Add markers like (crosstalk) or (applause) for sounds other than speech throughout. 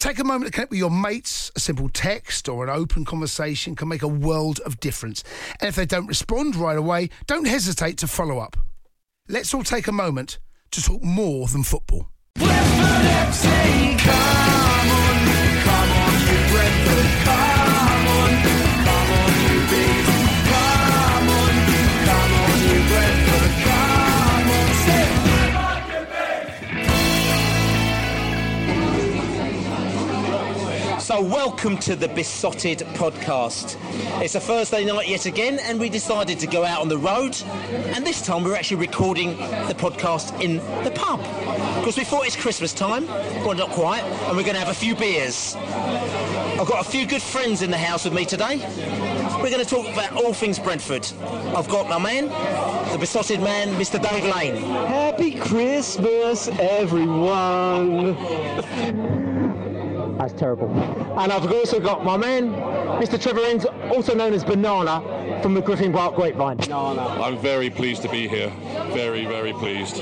Take a moment to connect with your mates. A simple text or an open conversation can make a world of difference. And if they don't respond right away, don't hesitate to follow up. Let's all take a moment to talk more than football. Welcome to the Beesotted podcast. It's a Thursday night yet again, and we decided to go out on the road. And this time, we're actually recording the podcast in the pub because we thought it's Christmas time. Well, not quite, and we're going to have a few beers. I've got a few good friends in the house with me today. We're going to talk about all things Brentford. I've got my man, the Beesotted man, Mr. Dave Lane. Happy Christmas, everyone. That's terrible. And I've also got my man, Mr. Trevor Inns, also known as Banana, from the Griffin Park Grapevine. I'm very pleased to be here. Very, very pleased.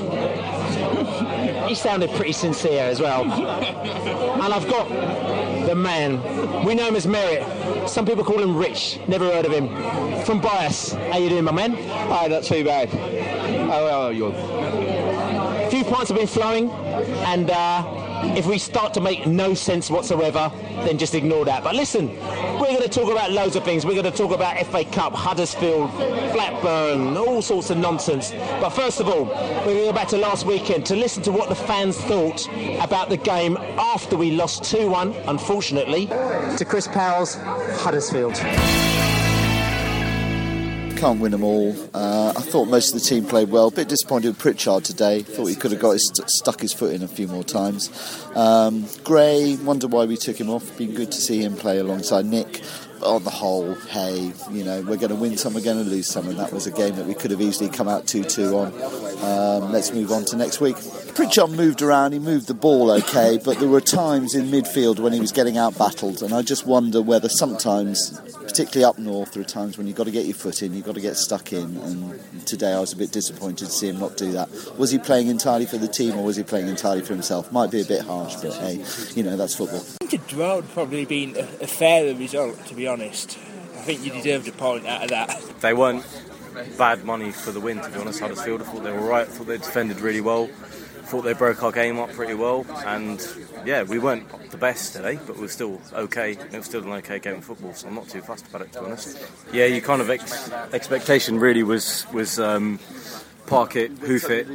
He sounded pretty sincere as well. (laughs) and I've got the man. We know him as Merritt. Some people call him Rich. Never heard of him. From Bias. How you doing, my man? Hi, not too bad. How are you? A few pints have been flowing, and uh, if we start to make no sense whatsoever, then just ignore that. But listen, we're going to talk about loads of things. We're going to talk about FA Cup, Huddersfield, Blackburn, all sorts of nonsense. But first of all, we're going to go back to last weekend to listen to what the fans thought about the game after we lost 2-1, unfortunately, to Chris Powell's Huddersfield can't win them all. Uh, I thought most of the team played well. A bit disappointed with Pritchard today. Thought he could have got his, stuck his foot in a few more times. Um, Gray, wonder why we took him off. Been good to see him play alongside Nick. On the whole, hey, you know, we're going to win some, we're going to lose some, and that was a game that we could have easily come out 2 2 on. Um, let's move on to next week. Pritchard moved around, he moved the ball okay, but there were times in midfield when he was getting out battled, and I just wonder whether sometimes particularly up north, there are times when you've got to get your foot in, you've got to get stuck in. And today I was a bit disappointed to see him not do that. Was he playing entirely for the team or was he playing entirely for himself? Might be a bit harsh, but hey, you know, that's football. I think a draw would probably been a, a fairer result, to be honest. I think you deserved a point out of that. They weren't bad money for the win, to be honest, Huddersfield. I thought they were right, I thought they defended really well thought they broke our game up pretty well, and yeah, we weren't the best today, but we are still okay. It was still an okay game of football, so I'm not too fussed about it to be honest. Yeah, you kind of ex- expectation really was was. Um, park it, hoof it,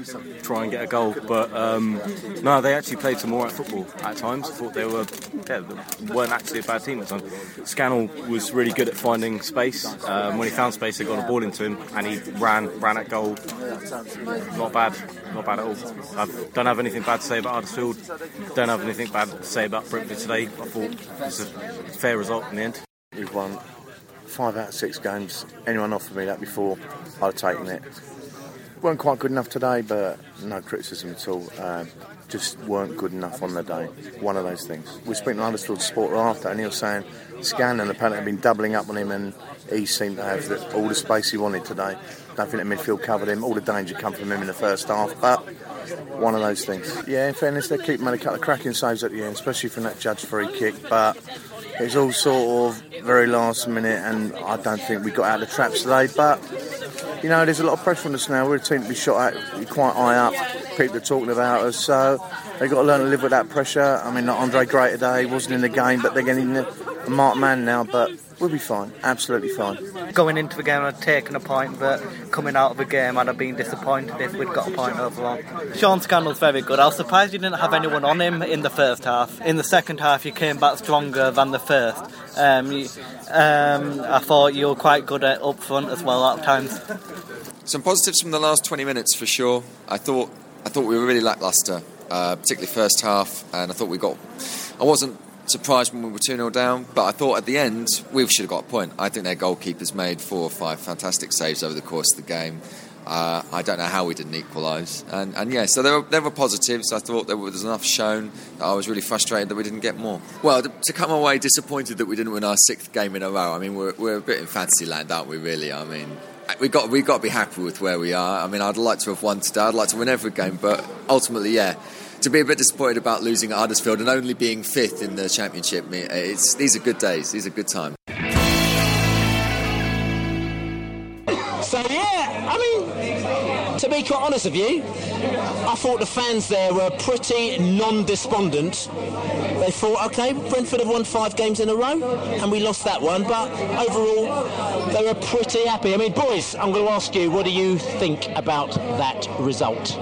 try and get a goal. But um, no, they actually played some more at football at times. I thought they were, yeah, they weren't actually a bad team at times. Scannell was really good at finding space. Um, when he found space, they got a ball into him, and he ran, ran at goal. Not bad, not bad at all. I don't have anything bad to say about Huddersfield. Don't have anything bad to say about Brentford today. I thought it was a fair result in the end. We've won five out of six games. Anyone offered me that before, I'd have taken it weren't quite good enough today, but no criticism at all. Uh, just weren't good enough on the day. One of those things. We speaking to Huddersfield supporter after, and he was saying Scannell apparently had been doubling up on him, and he seemed to have the, all the space he wanted today. Don't think the midfield covered him. All the danger come from him in the first half, but one of those things. Yeah, in fairness, they keep making a couple of cracking saves at the end, especially from that judge free kick, but. It's all sort of very last minute, and I don't think we got out of the traps today. But you know, there's a lot of pressure on us now. We're a team to be shot at quite high up. People are talking about us, so they've got to learn to live with that pressure. I mean, Andre Gray today wasn't in the game, but they're getting a marked man now. But we'll be fine, absolutely fine. Going into the game, I'd taken a point, but coming out of the game, I'd have been disappointed if we'd got a point overall. Sean Scannell's very good. I was surprised you didn't have anyone on him in the first half. In the second half, you came back stronger than the first. Um, you, um, I thought you were quite good at up front as well at times. Some positives from the last 20 minutes for sure. I thought I thought we were really lacklustre, uh, particularly first half, and I thought we got. I wasn't surprised when we were 2 0 down, but I thought at the end we should have got a point. I think their goalkeepers made four or five fantastic saves over the course of the game. Uh, I don't know how we didn't equalise. And, and yeah, so there were, there were positives. I thought there was enough shown I was really frustrated that we didn't get more. Well, to, to come away disappointed that we didn't win our sixth game in a row, I mean, we're, we're a bit in fantasy land, aren't we, really? I mean, we got we got to be happy with where we are. I mean, I'd like to have won today. I'd like to win every game, but ultimately, yeah, to be a bit disappointed about losing at Huddersfield and only being fifth in the championship, it's these are good days. These are good times. So yeah, I mean, to be quite honest with you, I thought the fans there were pretty non-despondent. They thought, okay, Brentford have won five games in a row, and we lost that one, but overall, they were pretty happy. I mean, boys, I'm going to ask you, what do you think about that result?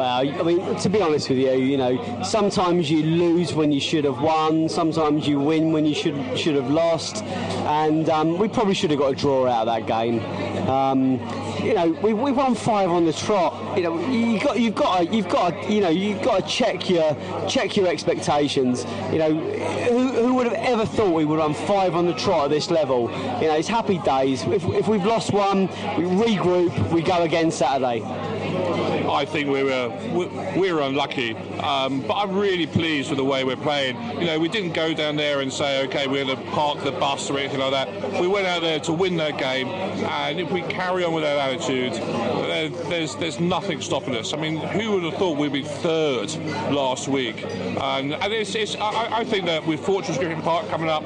Well, I mean, to be honest with you, you know, sometimes you lose when you should have won. Sometimes you win when you should should have lost, and um, we probably should have got a draw out of that game. Um, you know, we, we won five on the trot. You know, you got you've got to, you've got to, you know you've got to check your check your expectations. You know, who, who would have ever thought we would run five on the trot at this level? You know, it's happy days. If, if we've lost one, we regroup. We go again Saturday. I think we were we were unlucky, um, but I'm really pleased with the way we're playing. You know, we didn't go down there and say, okay, we're going to park the bus or anything like that. We went out there to win that game, and if we carry on with that attitude, there's there's nothing stopping us. I mean, who would have thought we'd be third last week? And, and it's, it's I, I, think that with Fortress Griffin Park coming up,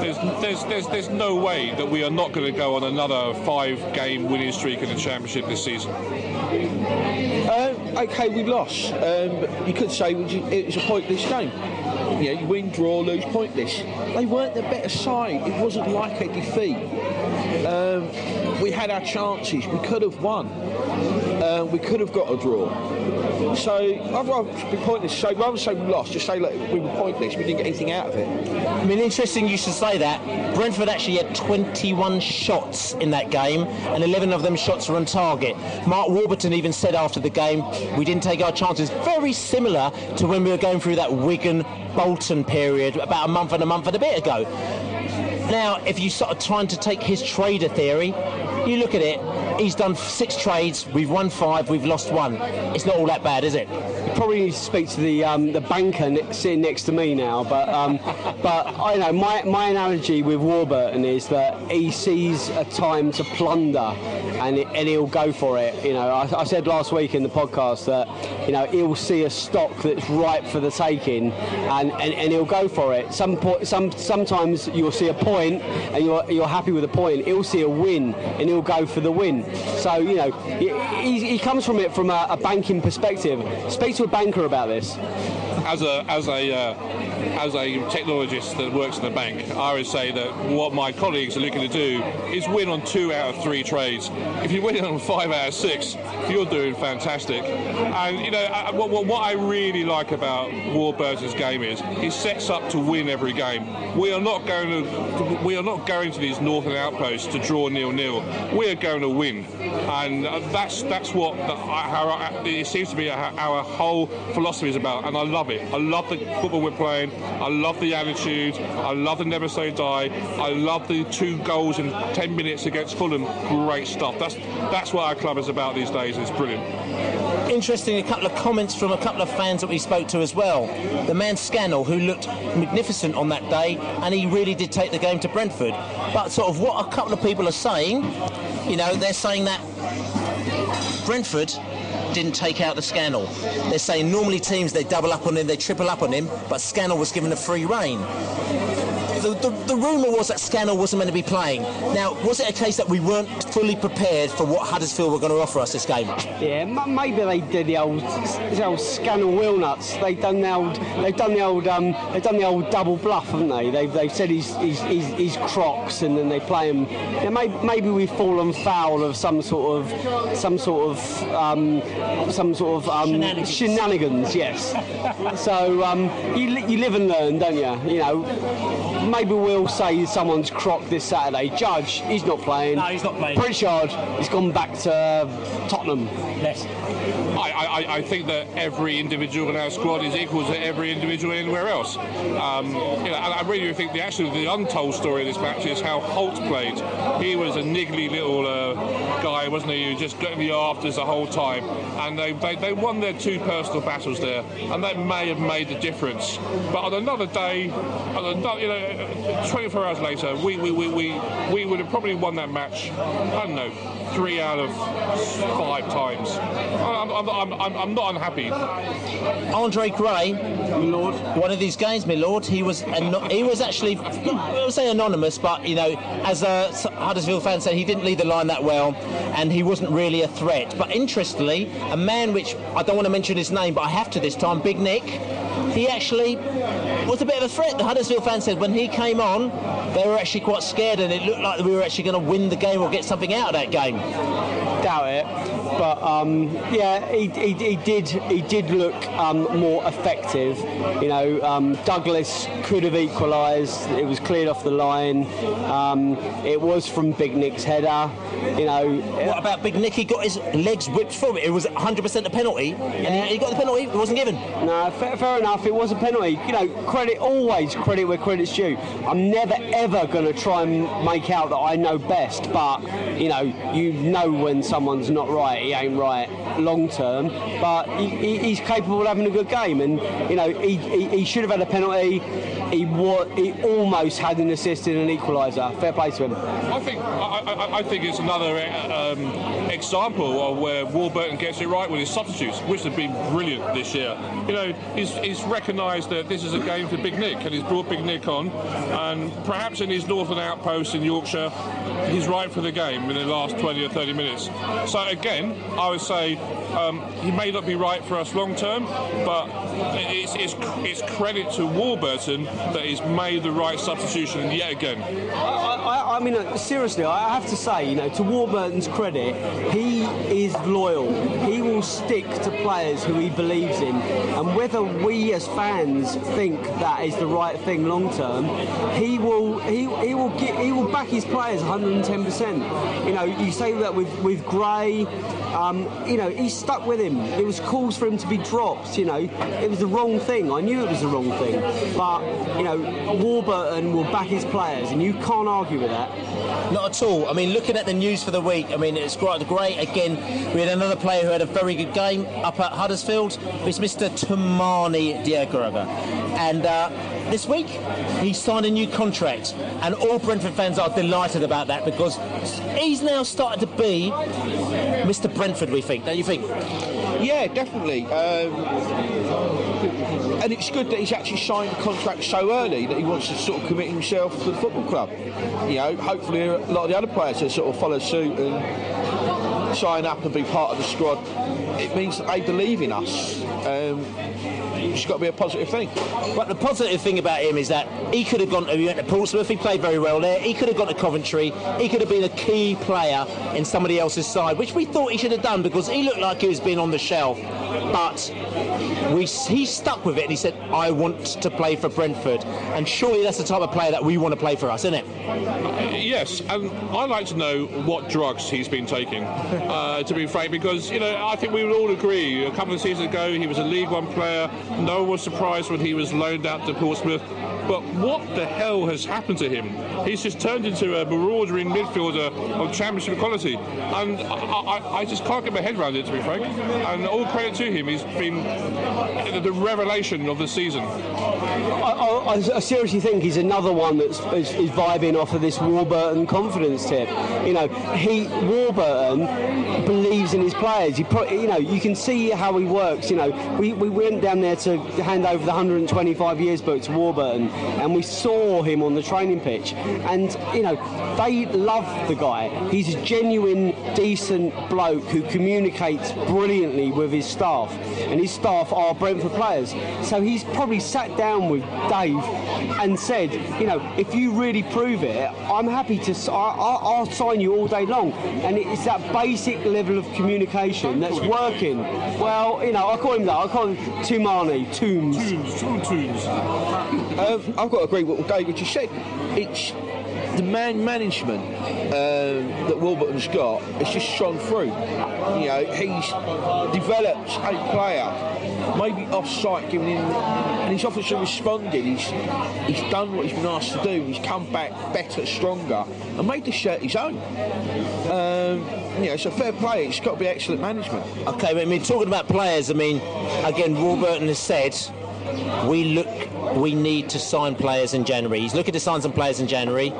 there's there's there's there's no way that we are not going to go on another five-game winning streak in the championship this season. Okay, we lost. Um, you could say it was a pointless game. You know, you win, draw, lose, pointless. They weren't the better side. It wasn't like a defeat. Um, we had our chances. We could have won. Uh, we could have got a draw. So I'd rather be pointless. Say rather say we lost, just say look, we were pointless. We didn't get anything out of it. I mean, interesting you should say that. Brentford actually had 21 shots in that game, and 11 of them shots were on target. Mark Warburton even said after the game, we didn't take our chances. Very similar to when we were going through that Wigan Bolton period about a month and a month and a bit ago. Now, if you sort of trying to take his trader theory, you look at it, he's done six trades, we've won five, we've lost one. It's not all that bad, is it? You probably need to speak to the um, the banker sitting next to me now, but um, (laughs) but I know my, my analogy with Warburton is that he sees a time to plunder, and, it, and he'll go for it. You know, I, I, said last week in the podcast that you know he'll see a stock that's ripe for the taking, and, and, and he'll go for it. Some po- some sometimes you'll see a point, and you're you're happy with a point. He'll see a win, and he'll go for the win. So you know, he, he comes from it from a, a banking perspective. Speak to a banker about this. As a as a uh as a technologist that works in the bank, I would say that what my colleagues are looking to do is win on two out of three trades. If you win on five out of six, you're doing fantastic. And you know what, what I really like about Warburton's game is he sets up to win every game. We are not going to we are not going to these northern outposts to draw nil nil. We are going to win, and uh, that's that's what the, it seems to be our whole philosophy is about. And I love it. I love the football we're playing. I love the attitude. I love the never say die. I love the two goals in 10 minutes against Fulham. Great stuff. That's that's what our club is about these days. It's brilliant. Interesting, a couple of comments from a couple of fans that we spoke to as well. The man Scannell, who looked magnificent on that day, and he really did take the game to Brentford. But sort of what a couple of people are saying, you know, they're saying that Brentford didn't take out the Scannell. They're saying normally teams they double up on him, they triple up on him, but Scannell was given a free rein. The, the, the rumour was that Scannell wasn't meant to be playing. Now, was it a case that we weren't fully prepared for what Huddersfield were going to offer us this game? Yeah, m- maybe they did the old, the old Scannell wheel nuts. They've done the old, they've done the old, um, they've done the old double bluff, haven't they? They've, they've said he's, he's, he's, he's Crocs, and then they play him. Yeah, maybe, maybe we've fallen foul of some sort of, some sort of, um, some sort of um, Shenanigans. shenanigans. Yes. so um, you, li- you live and learn, don't you? You know, maybe we'll say someone's Croc this Saturday. Judge, he's not playing. No, he's not playing. Pritchard, he's gone back to Tottenham. Yes. I, I, I think that every individual in our squad is equal to every individual anywhere else. Um, you know, and I really think the actually the untold story of this match is how Holt played. He was a niggly little uh, guy, wasn't he? Who just got in the afters the whole time, and they, they they won their two personal battles there, and that may have made the difference. But on another day, on another, you know, 24 hours later, we we, we, we we would have probably won that match. I don't know, three out of five times. I'm, I'm, I'm, I'm, not unhappy. Andre Gray, Lord, one of these games, my lord, he was he was actually I would say anonymous, but you know, as a Huddersfield fan said, he didn't lead the line that well, and he wasn't really a threat. But interestingly, a man which I don't want to mention his name, but I have to this time, Big Nick, he actually was a bit of a threat. The Huddersfield fans said when he came on, they were actually quite scared, and it looked like we were actually going to win the game or get something out of that game. Doubt it, but um, yeah, he, he, he did he did look um, more effective. You know, um, Douglas could have equalised. It was cleared off the line. Um, it was from Big Nick's header. You know, What about Big Nick? He got his legs whipped from it. It was 100% a penalty, and he, he got the penalty. It wasn't given. No, fair, fair enough. It was a penalty. You know, credit always credit where credit's due. I'm never ever going to try and make out that I know best, but you know, you know when someone's not right, he ain't right long term. But he, he, he's capable of having a good game, and you know, he, he, he should have had a penalty. He wa- he almost had an assist and an equaliser. Fair play to him. I think I, I, I think it's another uh, um, example of where Warburton gets it right with his substitutes, which have been brilliant this year. You know, he's, he's recognised that this is a game for Big Nick, and he's brought Big Nick on, and perhaps in his northern outpost in Yorkshire, he's right for the game in the last 20 or 30 minutes. So again, I would say um, he may not be right for us long term, but it's, it's, it's credit to Warburton that he's made the right substitution yet again. I, I, I mean, seriously, I have to say, you know, to Warburton's credit, he is loyal. He will stick to players who he believes in, and whether we as fans think that is the right thing long term, he will he, he will get, he will back his players 110. percent You know, you say that with with Gray. Um, you know, he stuck with him. There was calls for him to be dropped. You know, it was the wrong thing. I knew it was the wrong thing, but you know, Warburton will back his players, and you can't argue with that. Not at all. I mean, looking at the news for the week, I mean, it's quite great. Again, we had another player who had a very good game up at Huddersfield. It's Mr. Toumani Diagouraga. And uh, this week, he signed a new contract. And all Brentford fans are delighted about that because he's now started to be Mr. Brentford, we think, don't you think? Yeah, definitely. Um, and it's good that he's actually signed a contract so early that he wants to sort of commit himself to the football club. You know, hopefully a lot of the other players will sort of follow suit and sign up and be part of the squad. It means that they believe in us. Um, it's got to be a positive thing. But the positive thing about him is that he could have gone to, he went to Portsmouth, he played very well there, he could have gone to Coventry, he could have been a key player in somebody else's side, which we thought he should have done because he looked like he was being on the shelf. But we, he stuck with it and he said, I want to play for Brentford. And surely that's the type of player that we want to play for us, isn't it? Yes, and I'd like to know what drugs he's been taking, (laughs) uh, to be frank, because, you know, I think we would all agree a couple of seasons ago he was a League One player. No one was surprised when he was loaned out to Portsmouth. But what the hell has happened to him? He's just turned into a marauding midfielder of championship quality. And I, I, I just can't get my head around it, to be frank. And all credit to him, he's been the revelation of the season. I, I, seriously think he's another one that's is, is vibing off of this Warburton confidence tip. You know, he Warburton believes in his players. You know, you can see how he works. You know, we, we went down there to hand over the 125 years book to Warburton, and we saw him on the training pitch, and you know, they love the guy. He's a genuine, decent bloke who communicates brilliantly with his staff, and his staff are Brentford players. So he's probably sat down with Dave and said, you know, if you really prove it, I'm happy to. I, I, I'll sign you all day long. And it's that basic level of communication that's working. Well, you know, I call him that. I call him Toumani, Tombs. Um, I've got to agree with what David just said. It's the man management um, that Warburton's got. It's just shone through. You know, he's developed a player, maybe off-site, giving him, and he's obviously responded. He's he's done what he's been asked to do. He's come back better, stronger, and made the shirt his own. Um, you know, it's a fair play. It's got to be excellent management. Okay, I mean, talking about players, I mean, again, Warburton has said we look, we need to sign players in January. He's looking to sign some players in January.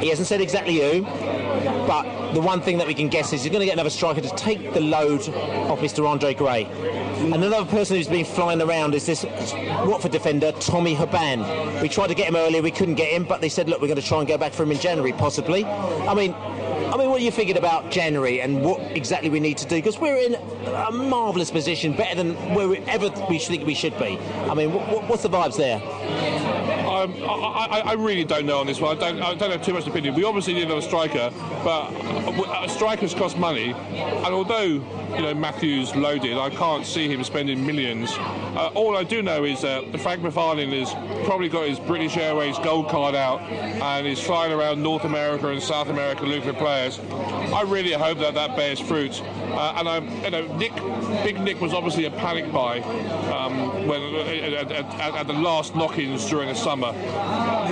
He hasn't said exactly who, but the one thing that we can guess is he's going to get another striker to take the load off Mr. Andre Gray. Another person who's been flying around is this Watford defender, Tommie Hoban. We tried to get him earlier, we couldn't get him, but they said, look, we're going to try and go back for him in January, possibly. I mean, I mean, what are you thinking about January and what exactly we need to do? Because we're in a marvellous position, better than wherever we think we should be. I mean, what, what's the vibes there? Um, I, I, really don't know on this one. I don't, I don't have too much opinion. We obviously need another striker, but strikers cost money. And although you know Matthews loaded, I can't see him spending millions. Uh, all I do know is that Frank McParland has probably got his British Airways gold card out and is flying around North America and South America looking for players. I really hope that that bears fruit. Uh, and I'm, you know, Nick, Big Nick was obviously a panic buy um, when at, at, at, at the last knock-ins during the summer.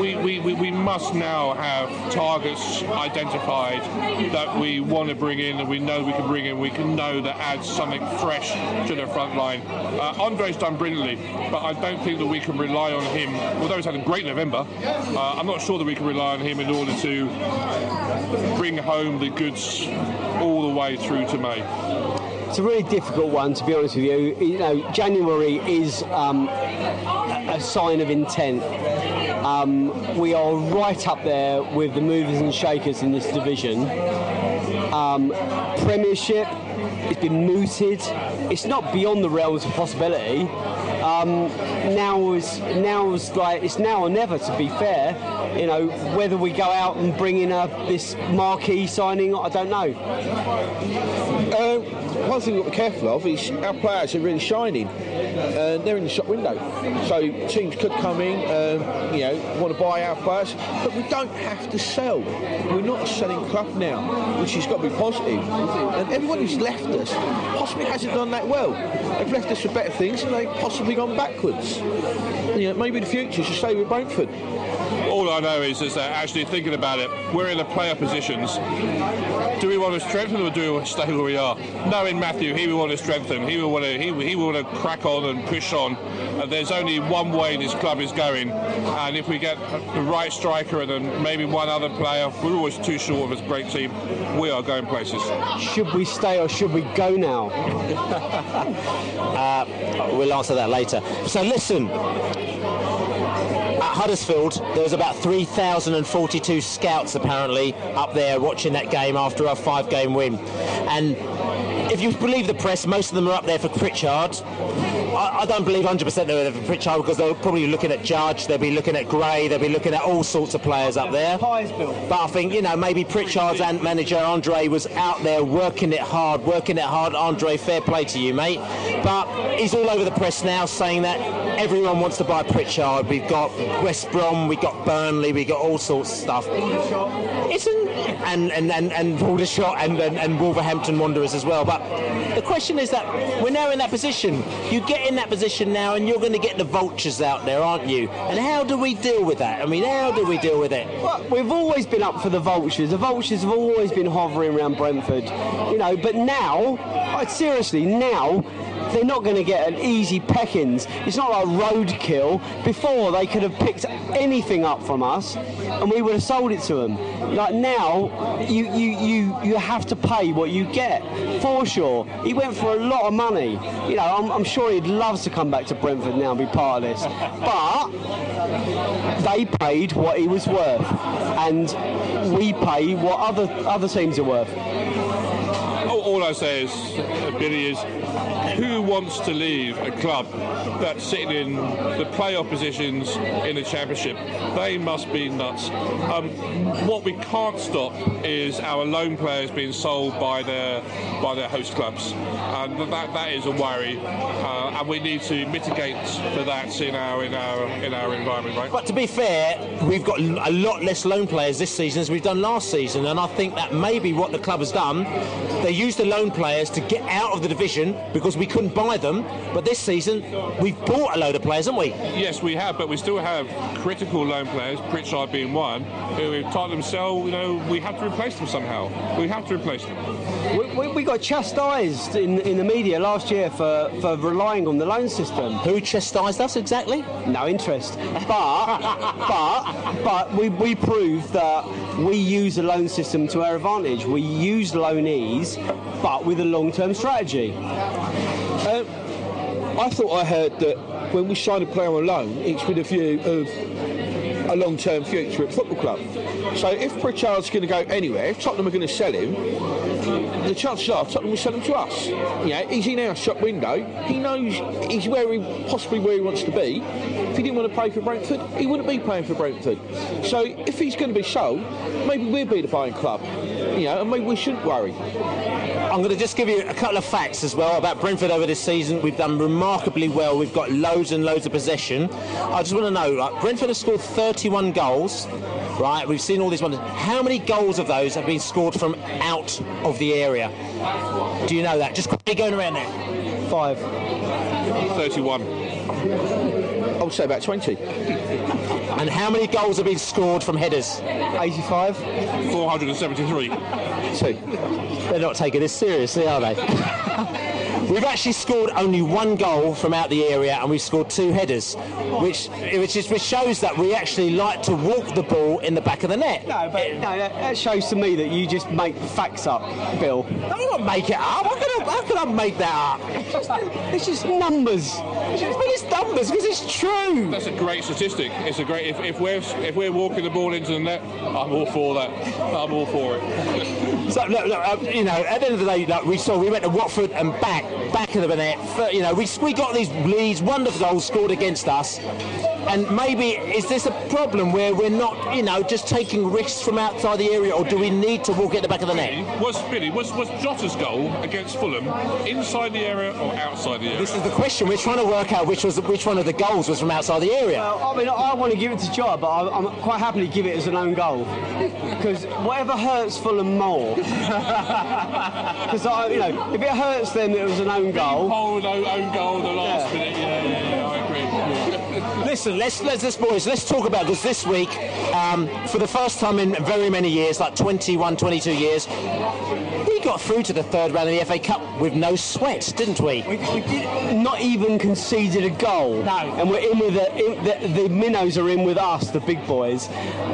We, we, we, we must now have targets identified that we want to bring in and we know we can bring in. We can know that adds something fresh to the front line. Uh, Andre's done brilliantly, but I don't think that we can rely on him. Although he's had a great November, uh, I'm not sure that we can rely on him in order to bring home the goods all the way through to May. It's a really difficult one, to be honest with you. You know, January is um, a sign of intent. Um, we are right up there with the movers and shakers in this division. Um, premiership, it's been mooted. It's not beyond the realms of possibility. Um, now is now is like it's now or never. To be fair, you know whether we go out and bring in a this marquee signing, I don't know. Um, one thing we've got to be careful of is our players are really shining. Uh, they're in the shop window, so teams could come in, um, you know, want to buy our players, but we don't have to sell. We're not a selling club now, which has got to be positive. And everyone who's left us possibly hasn't done that well. They've left us for better things, and they've possibly gone backwards. You know, maybe the future should stay with Brentford. All I know is, is that actually thinking about it, we're in the player positions. Do we want to strengthen or do we want to stay where we are? Knowing Matthew, he will want to strengthen. He will want to. He, will- he will want to crack on and push on. Uh, there's only one way this club is going, and if we get the right striker and then maybe one other player, we're always too short of a great team. We are going places. Should we stay or should we go now? (laughs) (laughs) Uh, we'll answer that later. So listen. Huddersfield, there was about 3,042 scouts apparently up there watching that game after our five-game win. And if you believe the press, most of them are up there for Pritchard. I, I don't believe 100% they were there for Pritchard because they're probably looking at Judge, they'll be looking at Gray, they'll be looking at all sorts of players up there. But I think, you know, maybe Pritchard's and manager Andre was out there working it hard, working it hard. Andre, fair play to you, mate. But he's all over the press now saying that everyone wants to buy Pritchard. We've got West Brom, we've got Burnley, we've got all sorts of stuff. Isn't and and and and Aldershot and, and and Wolverhampton Wanderers as well. But the question is that we're now in that position. You get in that position now, and you're going to get the vultures out there, aren't you? And how do we deal with that? I mean, how do we deal with it? Well, we've always been up for the vultures. The vultures have always been hovering around Brentford, you know. But now, seriously, now they're not going to get an easy peckings. It's not like roadkill. Before they could have picked anything up from us, and we would have sold it to them. Like now, you you you you have to pay what you get. for sure. he went for a lot of money. You know, I'm, I'm sure he'd love to come back to Brentford now and be part of this, but they paid what he was worth, and we pay what other other teams are worth. All, I say is, Billy, is who wants to leave a club that's sitting in the playoff positions in the championship? They must be nuts. Um, what we can't stop is our loan players being sold by their by their host clubs, and that that is a worry, uh, and we need to mitigate for that in our in our in our environment, right? But to be fair, we've got a lot less loan players this season as we've done last season, and I think that may be what the club has done. They used the loan players to get out of the division because we couldn't buy them. But this season, we've bought a load of players, haven't we? Yes, we have, but we still have critical loan players, Pritchard being one, who if Tottenham sell, you know, we have to replace them somehow. We have to replace them. We, we, we got chastised in, in the media last year for, for relying on the loan system. Who chastised us exactly? No interest. But but but we, we proved that we use the loan system to our advantage. We use loanees, but with a long-term strategy. Um, I thought I heard that when we sign a player on loan, it's with a view of a long-term future at football club. So if Pritchard's going to go anywhere, if Tottenham are going to sell him, the chances are Tottenham will sell him to us. Yeah, he's in our shop window. He knows he's where he possibly where he wants to be. If he didn't want to play for Brentford, he wouldn't be playing for Brentford. So if he's going to be sold, maybe we'll be the buying club. You know, and maybe we shouldn't worry. I'm going to just give you a couple of facts as well about Brentford over this season. We've done remarkably well. We've got loads and loads of possession. I just want to know, like, Brentford has scored 31 goals. Right, we've seen all these ones. How many goals of those have been scored from out of the area? Do you know that? Just quickly going around there. Five. 31. I would say about 20. And how many goals have been scored from headers? 85. 473. They're not taking this seriously, are they? (laughs) We've actually scored only one goal from out the area, and we've scored two headers, which which, is, which shows that we actually like to walk the ball in the back of the net. No, but no, that that shows to me that you just make facts up, Bill. I don't make it up. How can I, how can I make that up? It's just, it's just numbers. But it's numbers because it's true. That's a great statistic. It's a great. If, if we're if we're walking the ball into the net, I'm all for that. I'm all for it. So look, look um, you know, at the end of the day, like we saw, we went to Watford and back, back of the net. You know, we we got these leads, wonderful goals scored against us. And maybe is this a problem where we're not, you know, just taking risks from outside the area, or do we need to walk at the back of the net? Was Billy was was Jota's goal against Fulham inside the area or outside the area? This is the question. We're trying to work out which was which one of the goals was from outside the area. Well, I mean, I want to give it to Jota, but I, I'm quite happy to give it as an own goal because whatever hurts Fulham more, (laughs) because you know, if it hurts them, it was an own goal. Hold own, own goal the last Yeah. minute. Yeah, yeah, yeah, I agree. Listen, let's let's, let's boys, let's talk about this this week. Um, for the first time in very many years, like 21, 22 years, we got through to the third round of the FA Cup with no sweat, didn't we? We, we did not even conceded a goal. No. And we're in with the, in, the the minnows are in with us, the big boys,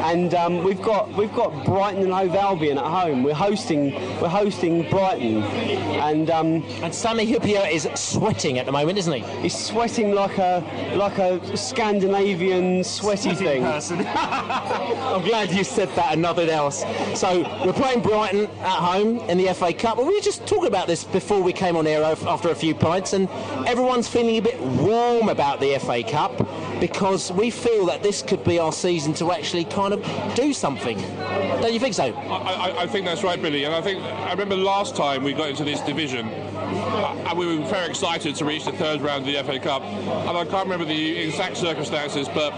and um, we've got we've got Brighton and Hove Albion at home. We're hosting we're hosting Brighton, and um, And Sami Hyypiä is sweating at the moment, isn't he? he's sweating like a like a Scandinavian sweaty thing. (laughs) I'm glad you said that and nothing else. So we're playing Brighton at home in the FA Cup. Well, we were just talking about this before we came on air after a few pints, and everyone's feeling a bit warm about the FA Cup because we feel that this could be our season to actually kind of do something. Don't you think so? I, I, I think that's right, Billy. And I think I remember last time we got into this division, and we were very excited to reach the third round of the FA Cup. And I can't remember the exact circumstances, but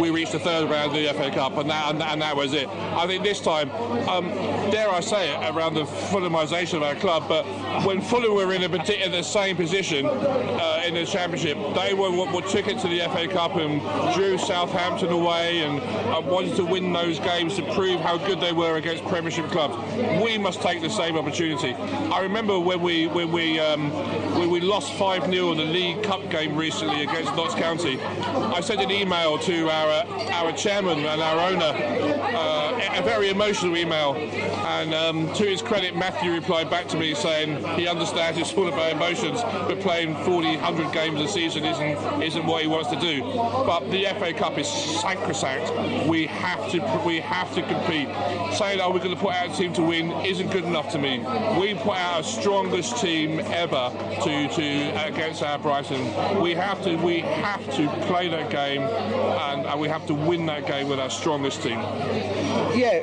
we reached the third round of the FA Cup, and that, and, and that was it. I think this time, um, dare I say it, around the Fulhamisation of our club, but when Fulham were in a the same position uh, in the Championship, they were what, took it to the FA Cup and drew Southampton away and wanted to win those games to prove how good they were against Premiership clubs. We must take the same opportunity. I remember when we when we um, when we lost five 0 in the League Cup game recently against Notts County. I sent an email to our our chairman and our owner, uh, a very emotional email, and um, to his credit, Matthew replied back to me saying he understands it's all about emotions, but playing 40, 100 games a season isn't isn't what he wants to do. But the FA Cup is sacrosanct. We have to we have to compete. Saying oh we're going to put out a team to win isn't good enough to me. We put out our strongest team ever to to against our Brighton. We have to we have to play that game and, and we have to win that game with our strongest team. Yeah,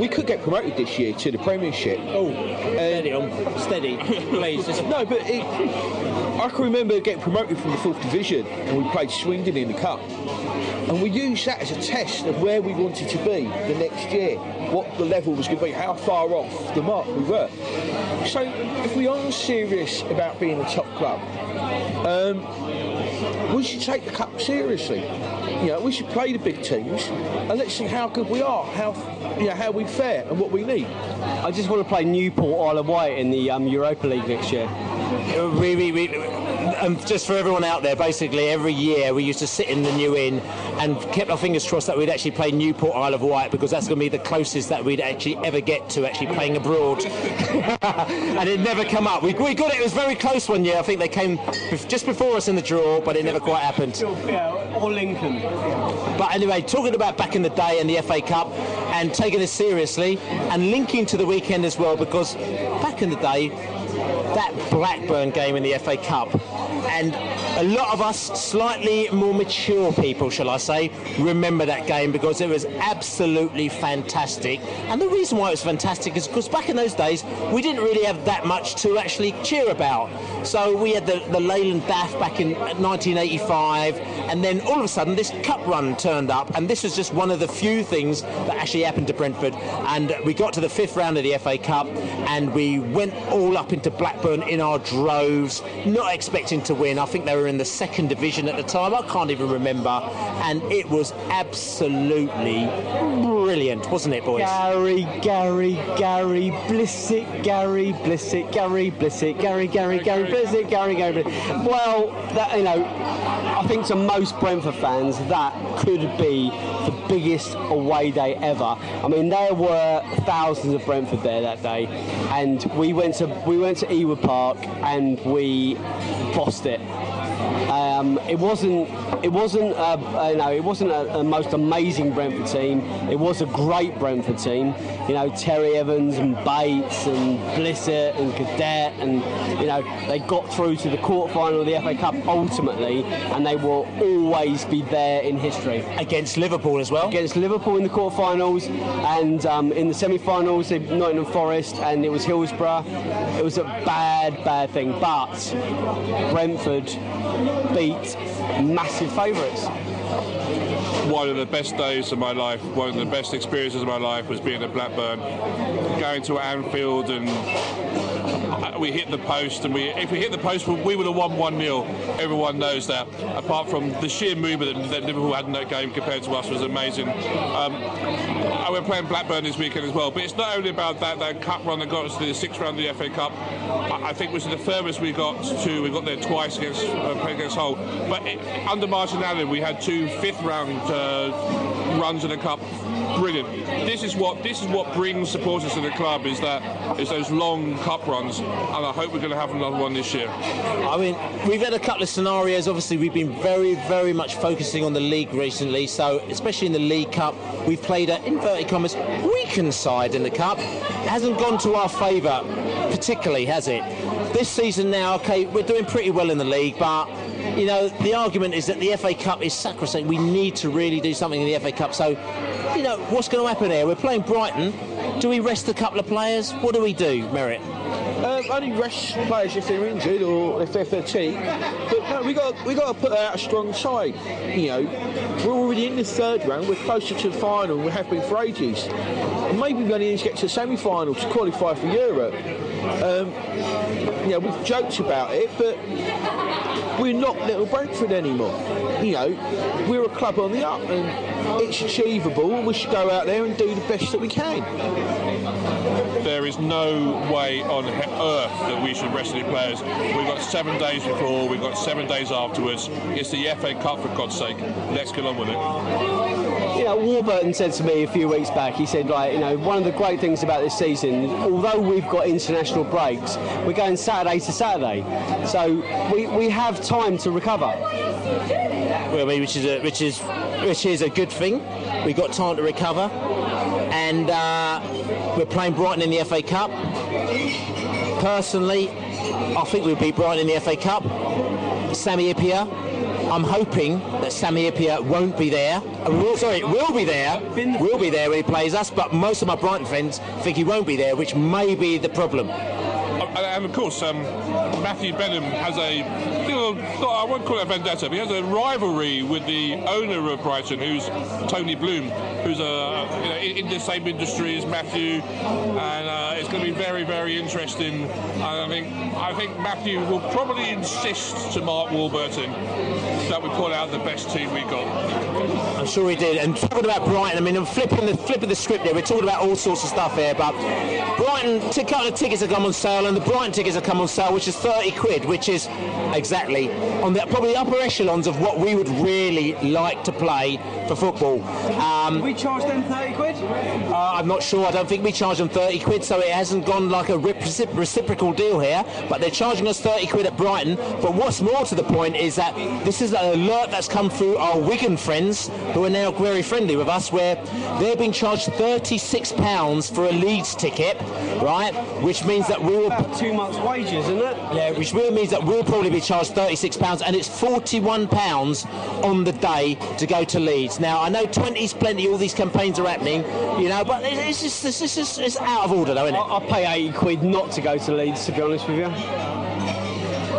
we could get promoted this year to the Premiership. Oh, steady on, steady, please. Just- (laughs) No, but it, I can remember getting promoted from the fourth division, and we played Swindon in the cup, and we used that as a test of where we wanted to be the next year, what the level was going to be, how far off the mark we were. So, if we are serious about being a top club, um, we should take the cup seriously. You know, we should play the big teams, and let's see how good we are, how you know, how we fare, and what we need. I just want to play Newport Isle of Wight in the um, Europa League next year. we, we, we, um, just for everyone out there, basically every year we used to sit in the new inn and kept our fingers crossed that we'd actually play Newport Isle of Wight because that's going to be the closest that we'd actually ever get to actually playing abroad. (laughs) and it never come up. We, we got it. It was very close one year. I think they came just before us in the draw, but it never quite happened. or Lincoln. But anyway, talking about back in the day and the FA Cup and taking this seriously and linking to the weekend as well because back in the day, that Blackburn game in the FA Cup and a lot of us slightly more mature people, shall I say, remember that game because it was absolutely fantastic. And the reason why it was fantastic is because back in those days we didn't really have that much to actually cheer about. So we had the, the Leyland DAF back in 1985, and then all of a sudden this cup run turned up, and this was just one of the few things that actually happened to Brentford. And we got to the fifth round of the FA Cup, and we went all up into Blackburn in our droves, not expecting to win. I think they were in the second division at the time. I can't even remember, and it was absolutely brilliant, wasn't it, boys? Gary, Gary, Gary, Blissett, Gary, Blissett, Gary, Blissett, Gary, Gary, Gary, Blissett, Gary, Gary. Well, that, you know, I think to most Brentford fans, that could be the biggest away day ever. I mean, there were thousands of Brentford there that day, and we went to we went to Ewood Park and we bossed it. Um, it wasn't. It wasn't. A, you know. It wasn't a, most amazing Brentford team. It was a great Brentford team. You know, Terry Evans and Bates and Blissett and Cadette, and you know, they got through to the quarterfinal of the FA Cup ultimately, and they will always be there in history against Liverpool as well. Against Liverpool in the quarterfinals, and um, in the semi-finals, Nottingham Forest, and it was Hillsborough. It was a bad, bad thing, but Brentford beat massive favourites. one of the best days of my life, one of the best experiences of my life was being at Blackburn, going to Anfield and we hit the post and we if we hit the post we would have won 1-0 everyone knows that. Apart from the sheer movement that, Liverpool had in that game compared to us was amazing. Um, and we're playing Blackburn this weekend as well but it's not only about that that cup run that got us to the sixth round of the FA Cup. I, think was the furthest we got to we got there twice against uh, against Hull. But it, under Martin Allen we had two fifth round uh, runs in the cup brilliant this is what this is what brings supporters to the club is that is those long cup runs and I hope we're going to have another one this year I mean, we've had a couple of scenarios. Obviously, we've been very, very much focusing on the league recently. So, especially in the League Cup, we've played an inverted commas weakened side in the cup. It hasn't gone to our favour, particularly, has it? This season now, okay, we're doing pretty well in the league, but you know, the argument is that the FA Cup is sacrosanct. We need to really do something in the FA Cup. So, you know, what's going to happen here? We're playing Brighton. Do we rest a couple of players? What do we do, Merritt? Um, only rest players if they're injured or if they're fatigued. But no, we got we got to put out a strong side. You know, we're already in the third round. We're closer to the final. We have been for ages. Maybe we only need to get to the semi-final to qualify for Europe. Um, you know, we've joked about it, but we're not Little Brentford anymore. You know, we're a club on the up, and it's achievable. We should go out there and do the best that we can. There is no way on earth that we should rest any players. We've got seven days before, we've got seven days afterwards. It's the FA Cup, for God's sake. Let's get on with it. You know, Warburton said to me a few weeks back, he said, like, you know, one of the great things about this season, although we've got international breaks, we're going Saturday to Saturday. So we, we have time to recover. Well, I mean, which is a which is which is a good thing. We've got time to recover, and uh, we're playing Brighton in the FA Cup. Personally, I think we'll beat Brighton in the FA Cup. Sami Hyypiä. I'm hoping that Sami Hyypiä won't be there. Uh, will- sorry, will be there. Will be there when he plays us. But most of my Brighton friends think he won't be there, which may be the problem. And, and of course, um, Matthew Benham has a, I won't call it a vendetta, but he has a rivalry with the owner of Brighton, who's Tony Bloom, who's a, you know, in, the same industry as Matthew, and uh, it's going to be very, very interesting. And I think, I think Matthew will probably insist to Mark Warburton that we pull out the best team we got. I'm sure he did. And talking about Brighton, I mean, I'm flipping the flipping the script here. We're talking about all sorts of stuff here, but Brighton t- couple of tickets have come on sale, and the Brighton tickets have come on sale, which is 30 quid, which is exactly on the probably upper echelons of what we would really like to play for football. Um, we charge them 30 quid? uh, I'm not sure. I don't think we charge them 30 quid, so it hasn't gone like a recipro- reciprocal deal here. But they're charging us 30 quid at Brighton. But what's more to the point is that this is an alert that's come through our Wigan friends, who are now very friendly with us, where they're being charged 36 pounds for a Leeds ticket, right? Which means that we will two months' wages, isn't it? Yeah, which really means that we'll probably be charged 36 pounds, and it's 41 pounds on the day to go to Leeds. Now I know 20's plenty. All these campaigns are happening, you know, but it's just it's, just, it's out of order, though, isn't it? I, I pay 80 quid not to go to Leeds, to be honest with you.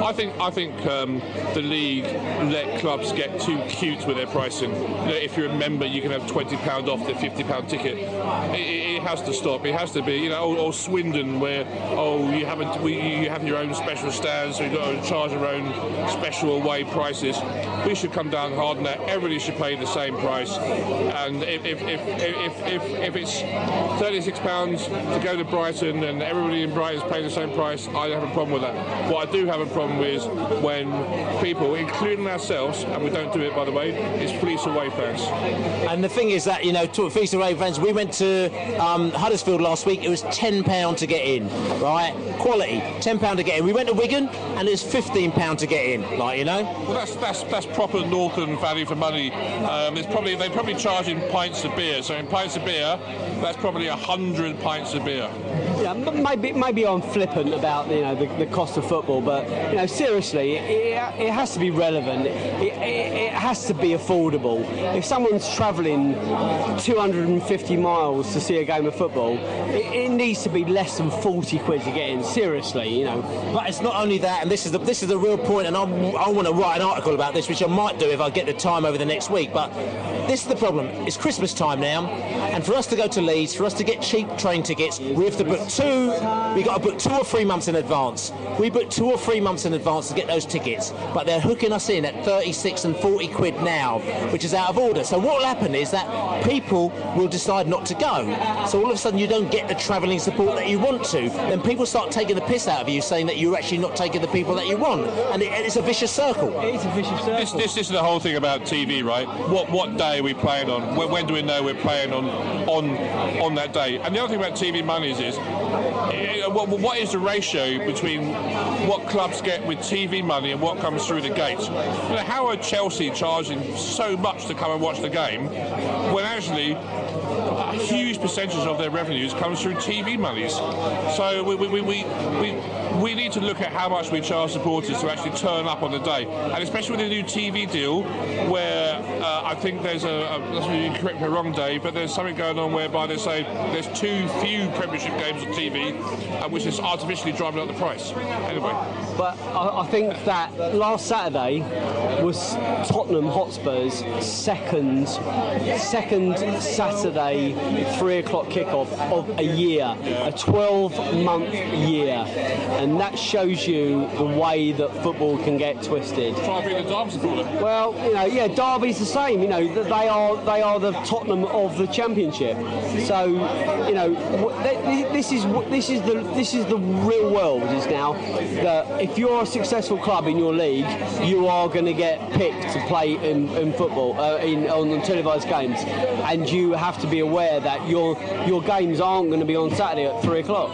I think I think um, the league let clubs get too cute with their pricing. You know, if you're a member, you can have twenty pound off the fifty pound ticket. It, it, has to stop. It has to be. You know, or, Swindon, where oh you haven't you have your own special stands, so you've got to charge your own special away prices. We should come down hard on that. Everybody should pay the same price. And if if if if, if, if it's thirty six pounds to go to Brighton and everybody in Brighton is paying the same price, I don't have a problem with that. What I do have a problem with is when people, including ourselves, and we don't do it by the way, is fleece away fans. And the thing is that, you know, to of Ray fans, we went to um, Huddersfield last week, it was £10 to get in, right? Quality, £10 to get in. We went to Wigan, and it was £15 to get in, like, you know? Well, that's that's that's proper Northern value for money. Um, it's probably they're probably charging pints of beer. So in pints of beer, that's probably a hundred pints of beer. Yeah, m- maybe maybe I'm flippant about you know the, the cost of football, but you know seriously, it, it has to be relevant. It, it, it has to be affordable. If someone's travelling 250 miles to see a game of football, it, needs to be less than 40 quid to get in. Seriously, you know. But it's not only that, and this is the this is the real point, and I, I want to write an article about this, which I might do if I get the time over the next week. But this is the problem: it's Christmas time now, and for us to go to Leeds, for us to get cheap train tickets, we have to book two. We got to book two or three months in advance. We booked two or three months in advance to get those tickets, but they're hooking us in at 36 and 40 quid now, which is out of order. So what will happen is that people will decide not to go. So all of a sudden you don't get the travelling support that you want to. Then people start taking the piss out of you, saying that you're actually not taking the people that you want, and it, it's a vicious circle. It is a vicious circle. This, this, this is the whole thing about TV, right? What what day are we playing on? When, when do we know we're playing on on on that day? And the other thing about TV monies is, what, what is the ratio between what clubs get with TV money and what comes through the gate? You know, how are Chelsea charging so much to come and watch the game when actually a huge percentage of their revenues comes through TV monies. So we, we, we, we, need to look at how much we charge supporters to actually turn up on the day. And especially with the new TV deal, where uh, I think there's a, a correct me wrong, Dave, but there's something going on whereby they say there's too few Premiership games on TV uh, which is artificially driving up the price. Anyway. But I, I think that last Saturday was Tottenham Hotspur's second second Saturday three o'clock kickoff of a year, a 12 month year, and that shows you the way that football can get twisted. Try and beat Derby supporter. Well, you know, yeah, Derby's the same. You know, they are they are the Tottenham of the Championship. So, you know, this is this is the this is the real world is now that if you're a successful club in your league, you are going to get picked to play in, in football uh, in on the televised games, and you have to be aware that your your games aren't going to be on Saturday at three o'clock.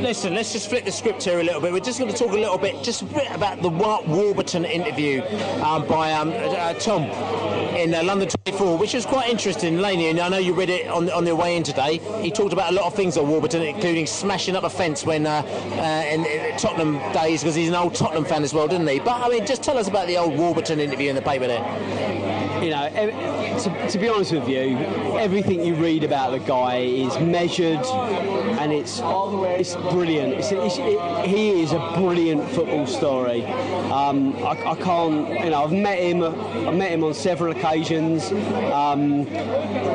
Listen, let's just flip the script here a little bit. We're just going to talk a little bit, just a bit about the Warburton interview um, by um, uh, Tom in uh, London 24, which was quite interesting, Laney. And I know you read it on, on the way in today. He talked about a lot of things at Warburton, including smashing up a fence when uh, uh, in, in Tottenham days, because he's an old Tottenham fan as well, didn't he? But I mean, just tell us about the old Warburton interview in the paper there. You know, to, to be honest with you, everything you read about the guy is measured, and it's it's brilliant. It's, it's, it, he is a brilliant football story. Um, I, I can't, you know, I've met him. I've met him on several occasions. Um,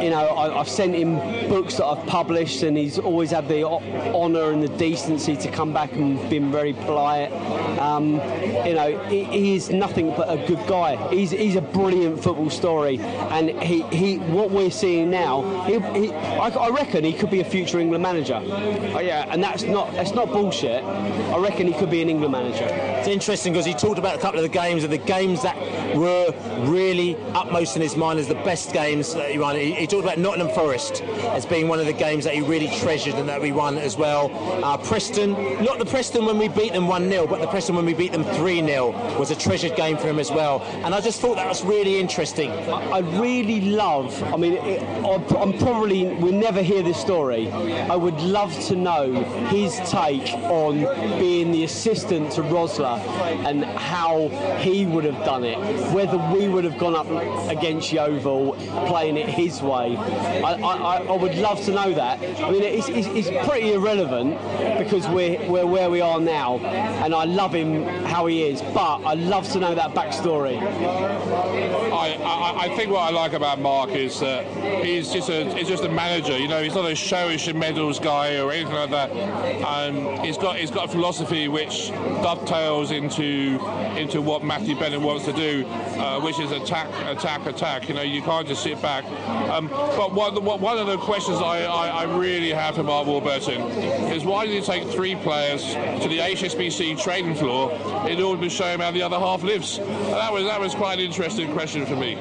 you know, I, I've sent him books that I've published, and he's always had the honour and the decency to come back and been very polite. Um, you know, he, he is nothing but a good guy. He's, he's a brilliant football story, and he, he what we're seeing now, he, he, I, I reckon he could be a future England manager. Oh, yeah, and that's not that's not bullshit. I reckon he could be an England manager. It's interesting because he talked about a couple of the games, and the games that were really upmost in his mind as the best games that he won. He, he talked about Nottingham Forest as being one of the games that he really treasured and that we won as well. Uh, Preston, not the Preston when we beat them 1 0, but the Preston when we beat them 3 0 was a treasured game for him as well. And I just thought that was really interesting. I really love. I mean, it, I- I'm probably we'll never hear this story. I would love to know his take on being the assistant to Rosler and how he would have done it. Whether we would have gone up against Yeovil playing it his way. I, I, I- would love to know that. I mean, it's, it's, it's pretty irrelevant because we're, we're where we are now, and I love him how he is. But I'd love to know that backstory. I, I, I think what I like about Mark is that he's just a he's just a manager. You know, he's not a showish and medals guy or anything like that. Um, he's got he's got a philosophy which dovetails into into what Matthew Benham wants to do, uh, which is attack, attack, attack. You know, you can't just sit back. Um, but one, one of the questions I, I, I really have for Mark Warburton is why did he take three players to the HSBC trading floor in order to show him how the other half lives? And that was that was quite an interesting question for me.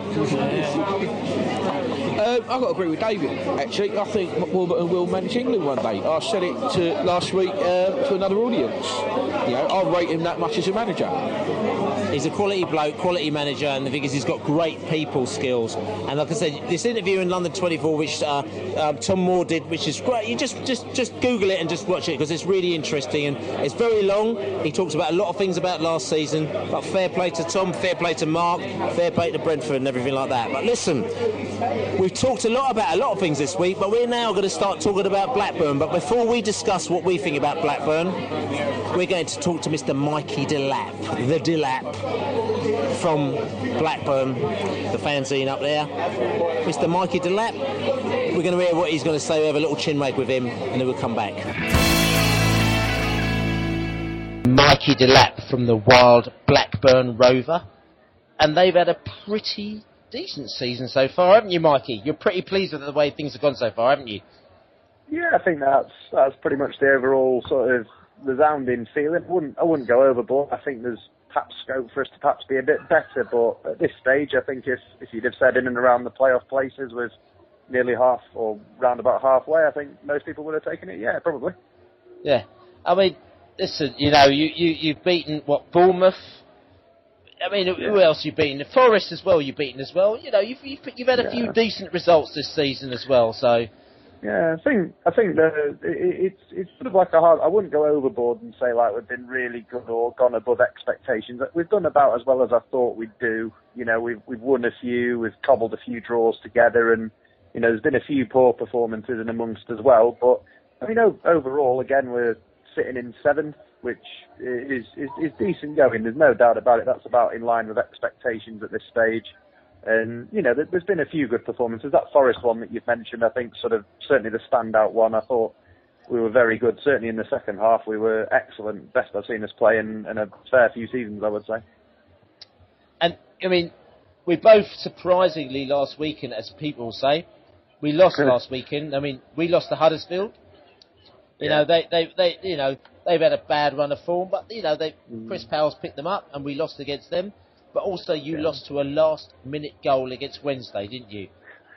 Um, I've got to agree with David. Actually, I think Warburton will manage England one day. I said it to last week uh, to another audience. You know, I rate him that much as a manager. He's a quality bloke, quality manager, and the thing is, he's got great people skills. And like I said, this interview in London 24, which uh, uh, Tom Moore did, which is great. You just just just Google it and just watch it because it's really interesting and it's very long. He talks about a lot of things about last season. But fair play to Tom, fair play to Mark, fair play to Brentford, and everything like that. But listen, we've talked a lot about a lot of things this week, but we're now going to start talking about Blackburn. But before we discuss what we think about Blackburn, we're going to talk to Mr. Mikey Delap, the Delap from Blackburn, the fanzine up there. Mr. Mikey Delap. We're going to hear what he's going to say. We have a little chin wag with him, and then we'll come back. Mikey Delap from the Wild Blackburn Rover, and they've had a pretty decent season so far, haven't you, Mikey? You're pretty pleased with the way things have gone so far, haven't you? Yeah, I think that's that's pretty much the overall sort of resounding feeling. I wouldn't I wouldn't go overboard. I think there's perhaps scope for us to perhaps be a bit better, but at this stage, I think if if you'd have said in and around the playoff places with nearly half or round about halfway, I think most people would have taken it. Yeah, probably. Yeah. I mean, listen, you know, you, you, you've beaten, what, Bournemouth? I mean, who else you beaten? The Forest as well. You've beaten as well. You know, you've you've, you've had a few decent results this season as well. So Yeah, I think I think it, it's it's sort of like a hard. I wouldn't go overboard and say like we've been really good or gone above expectations. We've done about as well as I thought we'd do. You know, we've we've won a few, we've cobbled a few draws together, and you know, there's been a few poor performances in amongst as well. But I mean, overall, again, we're sitting in seventh, which is, is is decent going. There's no doubt about it. That's about in line with expectations at this stage. And you know, there- there's been a few good performances. That Forest one that you've mentioned, I think, sort of certainly the standout one. I thought we were very good. Certainly in the second half, we were excellent. Best I've seen us play in, in a fair few seasons, I would say. And I mean, we both surprisingly last weekend, as people say, we lost (laughs) last weekend. I mean, we lost to Huddersfield. You know, they, they, they, you know, they've had a bad run of form, but you know, they Chris Powell's picked them up, and we lost against them. But also, you lost to a last-minute goal against Wednesday, didn't you?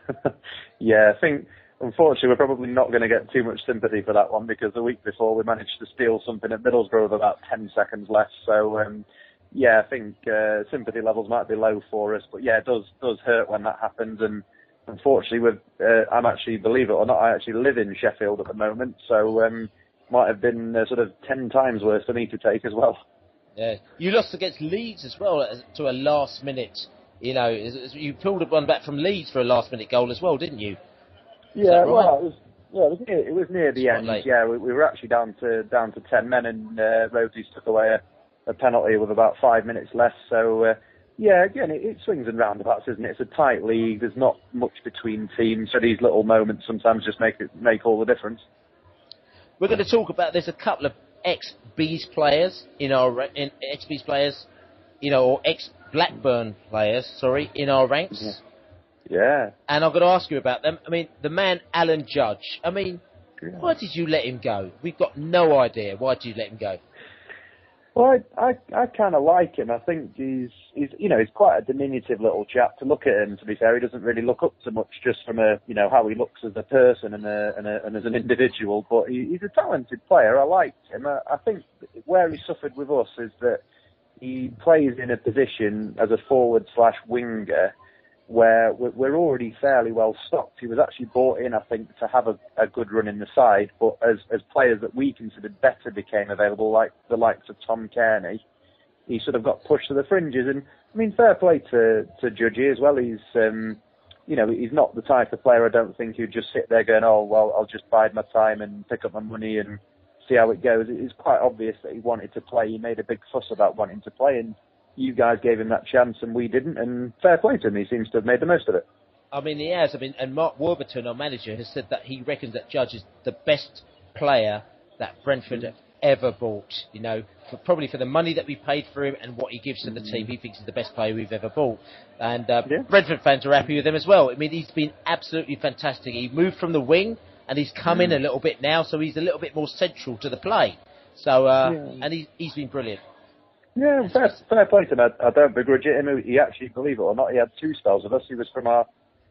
(laughs) Yeah, I think unfortunately we're probably not going to get too much sympathy for that one because the week before we managed to steal something at Middlesbrough with about 10 seconds left. So um, yeah, I think uh, sympathy levels might be low for us, but yeah, it does does hurt when that happens. And unfortunately, with uh, I'm actually believe it or not, I actually live in Sheffield at the moment, so um, might have been uh, sort of 10 times worse for me to take as well. Yeah, you lost against Leeds as well to a last-minute. You know, you pulled one back from Leeds for a last-minute goal as well, didn't you? Yeah, right? well, it was yeah, it was near, it was near the end. late. Yeah, we, we were actually down to down to ten men, and uh, Rhodey's took away a, a penalty with about five minutes left. So uh, yeah, again, it, it swings and roundabouts, isn't it? It's a tight league. There's not much between teams, so these little moments sometimes just make it make all the difference. We're going to talk about. There's a couple of ex Bees players in our in ex Bees players, you know, or ex Blackburn players. Sorry, in our ranks. Yeah. And I'm going to ask you about them. I mean, the man Alan Judge. I mean, why did you let him go? We've got no idea. Why did you let him go? Well, I I, I kind of like him. I think he's he's you know he's quite a diminutive little chap. To look at him, to be fair, he doesn't really look up to much just from a you know how he looks as a person and a and, a, and as an individual. But he, he's a talented player. I liked him. I, I think where he suffered with us is that he plays in a position as a forward slash winger where we're already fairly well stocked. He was actually bought in, I think, to have a, a good run in the side, but as as players that we considered better became available, like the likes of Tom Cairney, he sort of got pushed to the fringes. And I mean, fair play to to Judgy as well. He's um, you know, he's not the type of player I don't think who'd just sit there going, oh well, I'll just bide my time and pick up my money and see how it goes. It's quite obvious that he wanted to play. He made a big fuss about wanting to play, and you guys gave him that chance and we didn't. And fair play to him. He seems to have made the most of it. I mean, he has. I mean, and Mark Warburton, our manager, has said that he reckons that Judge is the best player that Brentford have ever bought. You know, for, probably for the money that we paid for him and what he gives to the team, he thinks he's the best player we've ever bought. And uh, Brentford fans are happy with him as well. I mean, he's been absolutely fantastic. He moved from the wing and he's come in a little bit now, so he's a little bit more central to the play. So, uh, Yeah. and he, he's been brilliant. Yeah, fair, fair play to him. I, I don't begrudge it. Him, he actually, believe it or not, he had two spells with us. He was from our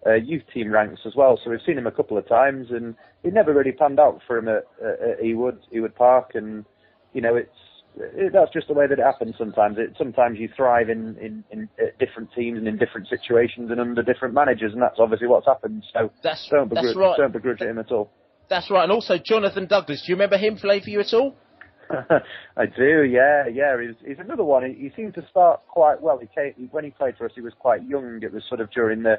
uh, youth team ranks as well, so we've seen him a couple of times, and it never really panned out for him at, at, at Ewood, Ewood Park, and you know, it's it, that's just the way that it happens sometimes. It sometimes you thrive in in, in at different teams and in different situations and under different managers, and that's obviously what's happened. So That's don't that's begrudge, right. don't begrudge him at all. That's right. And also Jonathan Douglas. Do you remember him play for you at all? (laughs) I do, yeah, yeah. He's, he's another one. He, he seemed to start quite well. He came he, when he played for us. He was quite young. It was sort of during the,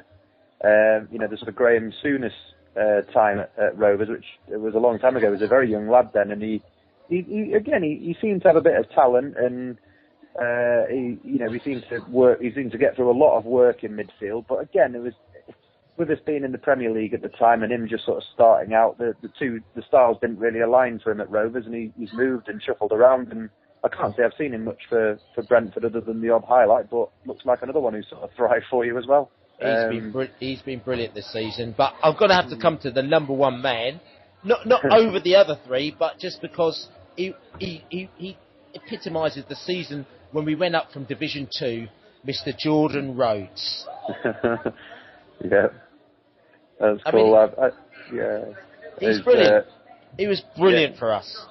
um, you know, the sort of Graham Souness uh, time at, at Rovers, which was a long time ago. He was a very young lad then, and he, he, he again, he, he seemed to have a bit of talent, and uh, he, you know, he seemed to work. He seemed to get through a lot of work in midfield. But again, it was with us being in the Premier League at the time and him just sort of starting out, the, the two the styles didn't really align for him at Rovers, and he, he's moved and shuffled around. And I can't say I've seen him much for, for Brentford other than the odd highlight, but looks like another one who sort of thrived for you as well. He's Um, been br- he's been brilliant this season, but I'm going to have to come to the number one man, not not (laughs) over the other three, but just because he he he, he epitomises the season when we went up from Division Two, Mr. Jordan Rhodes. (laughs) yeah, that's I mean, cool. I, I, yeah, He's brilliant. uh, he was brilliant for us.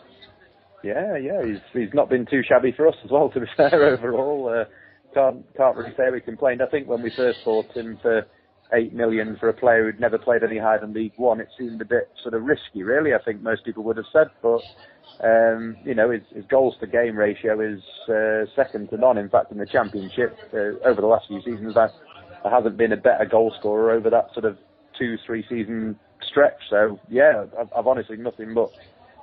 Yeah, yeah, he's he's not been too shabby for us as well. To be (laughs) fair, overall, uh, can't can't really say we complained. I think when we first bought him for eight million for a player who'd never played any higher than League One, it seemed a bit sort of risky. Really, I think most people would have said, but um, you know, his, his goals to game ratio is uh, second to none. In fact, in the Championship, uh, over the last few seasons, there, there hasn't been a better goal scorer over that sort of two, three season stretch. So yeah, I've, I've honestly nothing but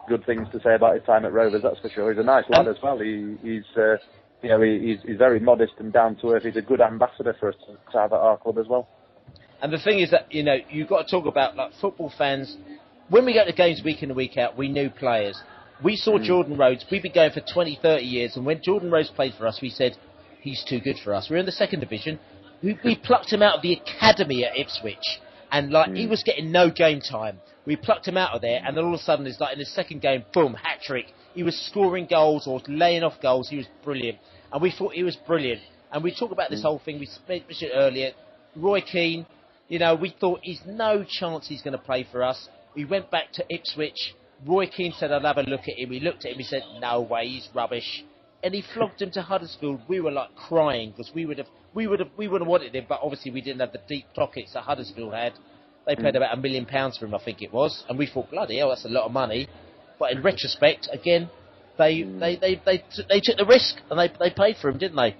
good things to say about his time at Rovers. That's for sure. He's a nice lad as well. He, he's uh, you know he, he's, he's very modest and down to earth. He's a good ambassador for us to, have at our club as well. And the thing is that you know you've got to talk about like football fans. When we go to games week in and week out, we knew players. We saw Mm. Jordan Rhodes. We've been going for 20, 30 years, and when Jordan Rhodes played for us, we said he's too good for us. We're in the second division. We, we plucked him out of the academy at Ipswich, and like he hmm. was getting no game time. We plucked him out of there, and then all of a sudden, it's like in the second game, boom, hat trick. He was scoring goals or laying off goals. He was brilliant, and we thought he was brilliant. And we talk about this hmm. whole thing. We mentioned it earlier. Roy Keane, you know, we thought he's no chance he's going to play for us. We went back to Ipswich. Roy Keane said, "I'll have a look at him." We looked at him. He said, "No way, he's rubbish." And he flogged him to Huddersfield. We were like crying because we would have, we would have, we would have wanted him, but obviously we didn't have the deep pockets that Huddersfield had. They paid Mm. about a million pounds for him, I think it was, and we thought, bloody hell, that's a lot of money. But in retrospect, again, they they they they, t- they took the risk and they they paid for him, didn't they?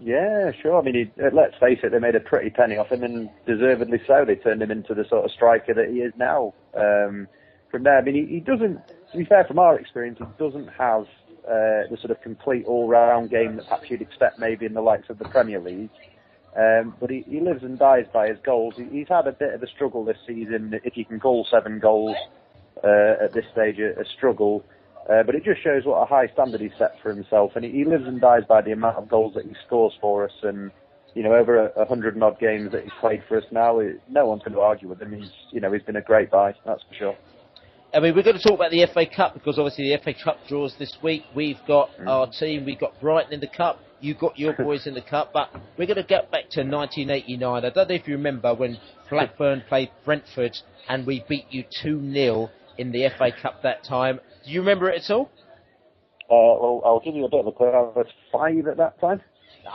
Yeah, sure. I mean, he, uh, let's face it, they made a pretty penny off him, and deservedly so. They turned him into the sort of striker that he is now. Um, from there, I mean, he, he doesn't. To be fair, from our experience, he doesn't have uh, the sort of complete all-round game that perhaps you'd expect maybe in the likes of the Premier League. Um, but he, he lives and dies by his goals. He, he's had a bit of a struggle this season, if you can call seven goals uh, at this stage a, a struggle. Uh, but it just shows what a high standard he's set for himself, and he, he lives and dies by the amount of goals that he scores for us. And you know, over a, a hundred and odd games that he's played for us now, it, no one's going to argue with him. He's you know he's been a great buy, that's for sure. I mean, we're going to talk about the FA Cup because obviously the FA Cup draws this week. We've got our team, we've got Brighton in the Cup, you've got your (laughs) boys in the Cup, but we're going to get back to 1989. I don't know if you remember when Blackburn played Brentford and we beat you 2 0 in the FA Cup that time. Do you remember it at all? Uh, well, I'll give you a bit of a clue. I was five at that time.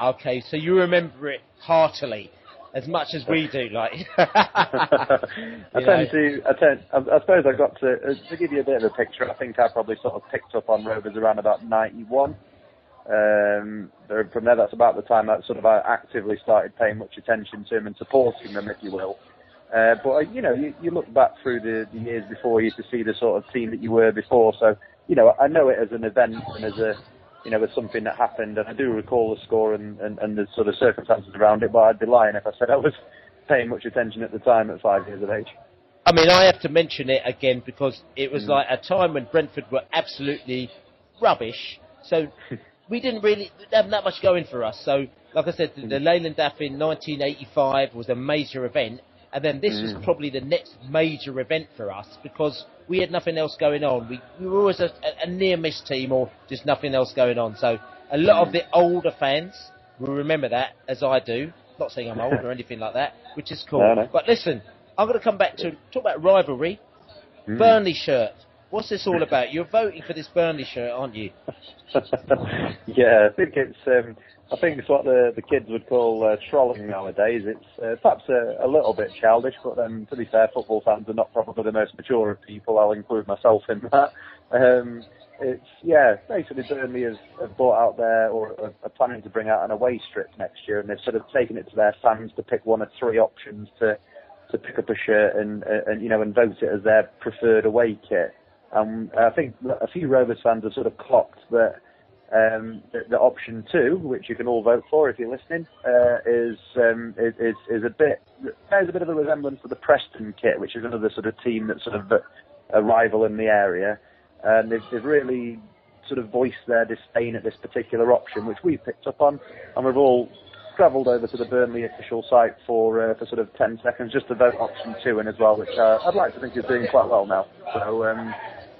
Okay, so you remember it heartily. As much as we do, like. (laughs) I tend to, I tend, I, I suppose I got to, uh, to give you a bit of a picture, I think I probably sort of picked up on Rovers around about 91. Um, from there, that's about the time that sort of I actively started paying much attention to them and supporting them, if you will. Uh, but, uh, you know, you, you look back through the, the years before you to see the sort of team that you were before. So, you know, I know it as an event and as a, you know, as something that happened. And I do recall the score and, and, and the sort of circumstances around it, but I'd be lying if I said I was paying much attention at the time at five years of age. I mean, I have to mention it again because it was Mm. like a time when Brentford were absolutely rubbish. So (laughs) we didn't really have that much going for us. So, like I said, the, the Leyland DAF in 1985 was a major event, and then this was Mm. probably the next major event for us because we had nothing else going on. We, we were always a, a, a near miss team or just nothing else going on. So a lot of the older fans will remember that, as I do. Not saying I'm old or (laughs) anything like that, which is cool. No, no. But listen, I'm going to come back to talk about rivalry. Mm. Burnley shirt. What's this all about? You're voting for this Burnley shirt, aren't you? (laughs) yeah, I think it's um, I think it's what the the kids would call uh, trolling nowadays. It's uh, perhaps a, a little bit childish, but then to be fair, football fans are not probably the most mature of people. I'll include myself in that. Um, it's yeah, basically Burnley has, have bought out there or are, are planning to bring out an away strip next year, and they've sort of taken it to their fans to pick one of three options to to pick up a shirt and uh, and you know and vote it as their preferred away kit. Um, I think a few Rovers fans have sort of clocked that um, the, the option two, which you can all vote for if you're listening, uh, is, um, is is a bit bears a bit of a resemblance to the Preston kit, which is another sort of team that's sort of a, rival in the area, and they've, they've really sort of voiced their disdain at this particular option, which we've picked up on, and we've all travelled over to the Burnley official site for uh, for sort of 10 seconds just to vote option two in as well, which uh, I'd like to think is doing quite well now. So. Um,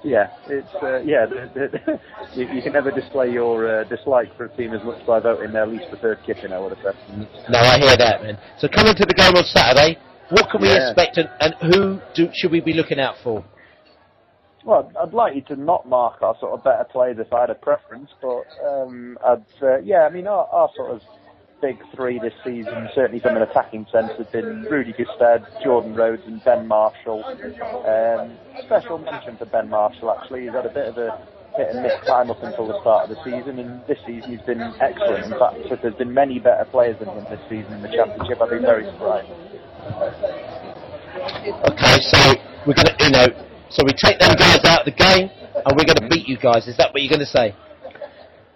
yeah, it's uh, yeah. The, the, (laughs) you, you can never display your uh, dislike for a team as much by voting their least preferred kit. I would have said. No, I hear that, man. So coming to the game on Saturday, what can we Yeah. expect and, and who do, should we be looking out for? Well, I'd like you to not mark our sort of better players if I had a preference, but um, I'd uh, yeah. I mean, our, our sort of big three this season, certainly from an attacking sense, have been Rudy Gestede, Jordan Rhodes, and Ben Marshall. Um, special mention for Ben Marshall actually. He's had a bit of a hit and miss time up until the start of the season, and this season he's been excellent. In fact, if there's been many better players than him this season in the championship, I'd be very surprised. Okay, so we're gonna, you know, so we take them guys out of the game. and we're going to beat you guys. Is that what you're going to say?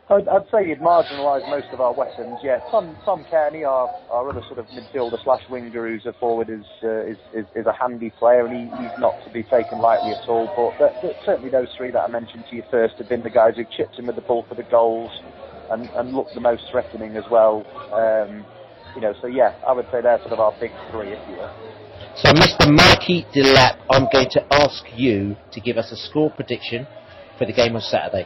I'd, I'd say you'd marginalise most of our weapons. Yeah, Tom Tom Cairney, our, our other sort of midfielder slash winger, who's a forward, is, uh, is, is is a handy player, and he, he's not to be taken lightly at all. But, but, but certainly those three that I mentioned to you first have been the guys who chipped in with the ball for the goals and, and looked the most threatening as well. Um, you know, so yeah, I would say they're sort of our big three, if you will. So, Mr. Mikey Delap, I'm going to ask you to give us a score prediction for the game on Saturday.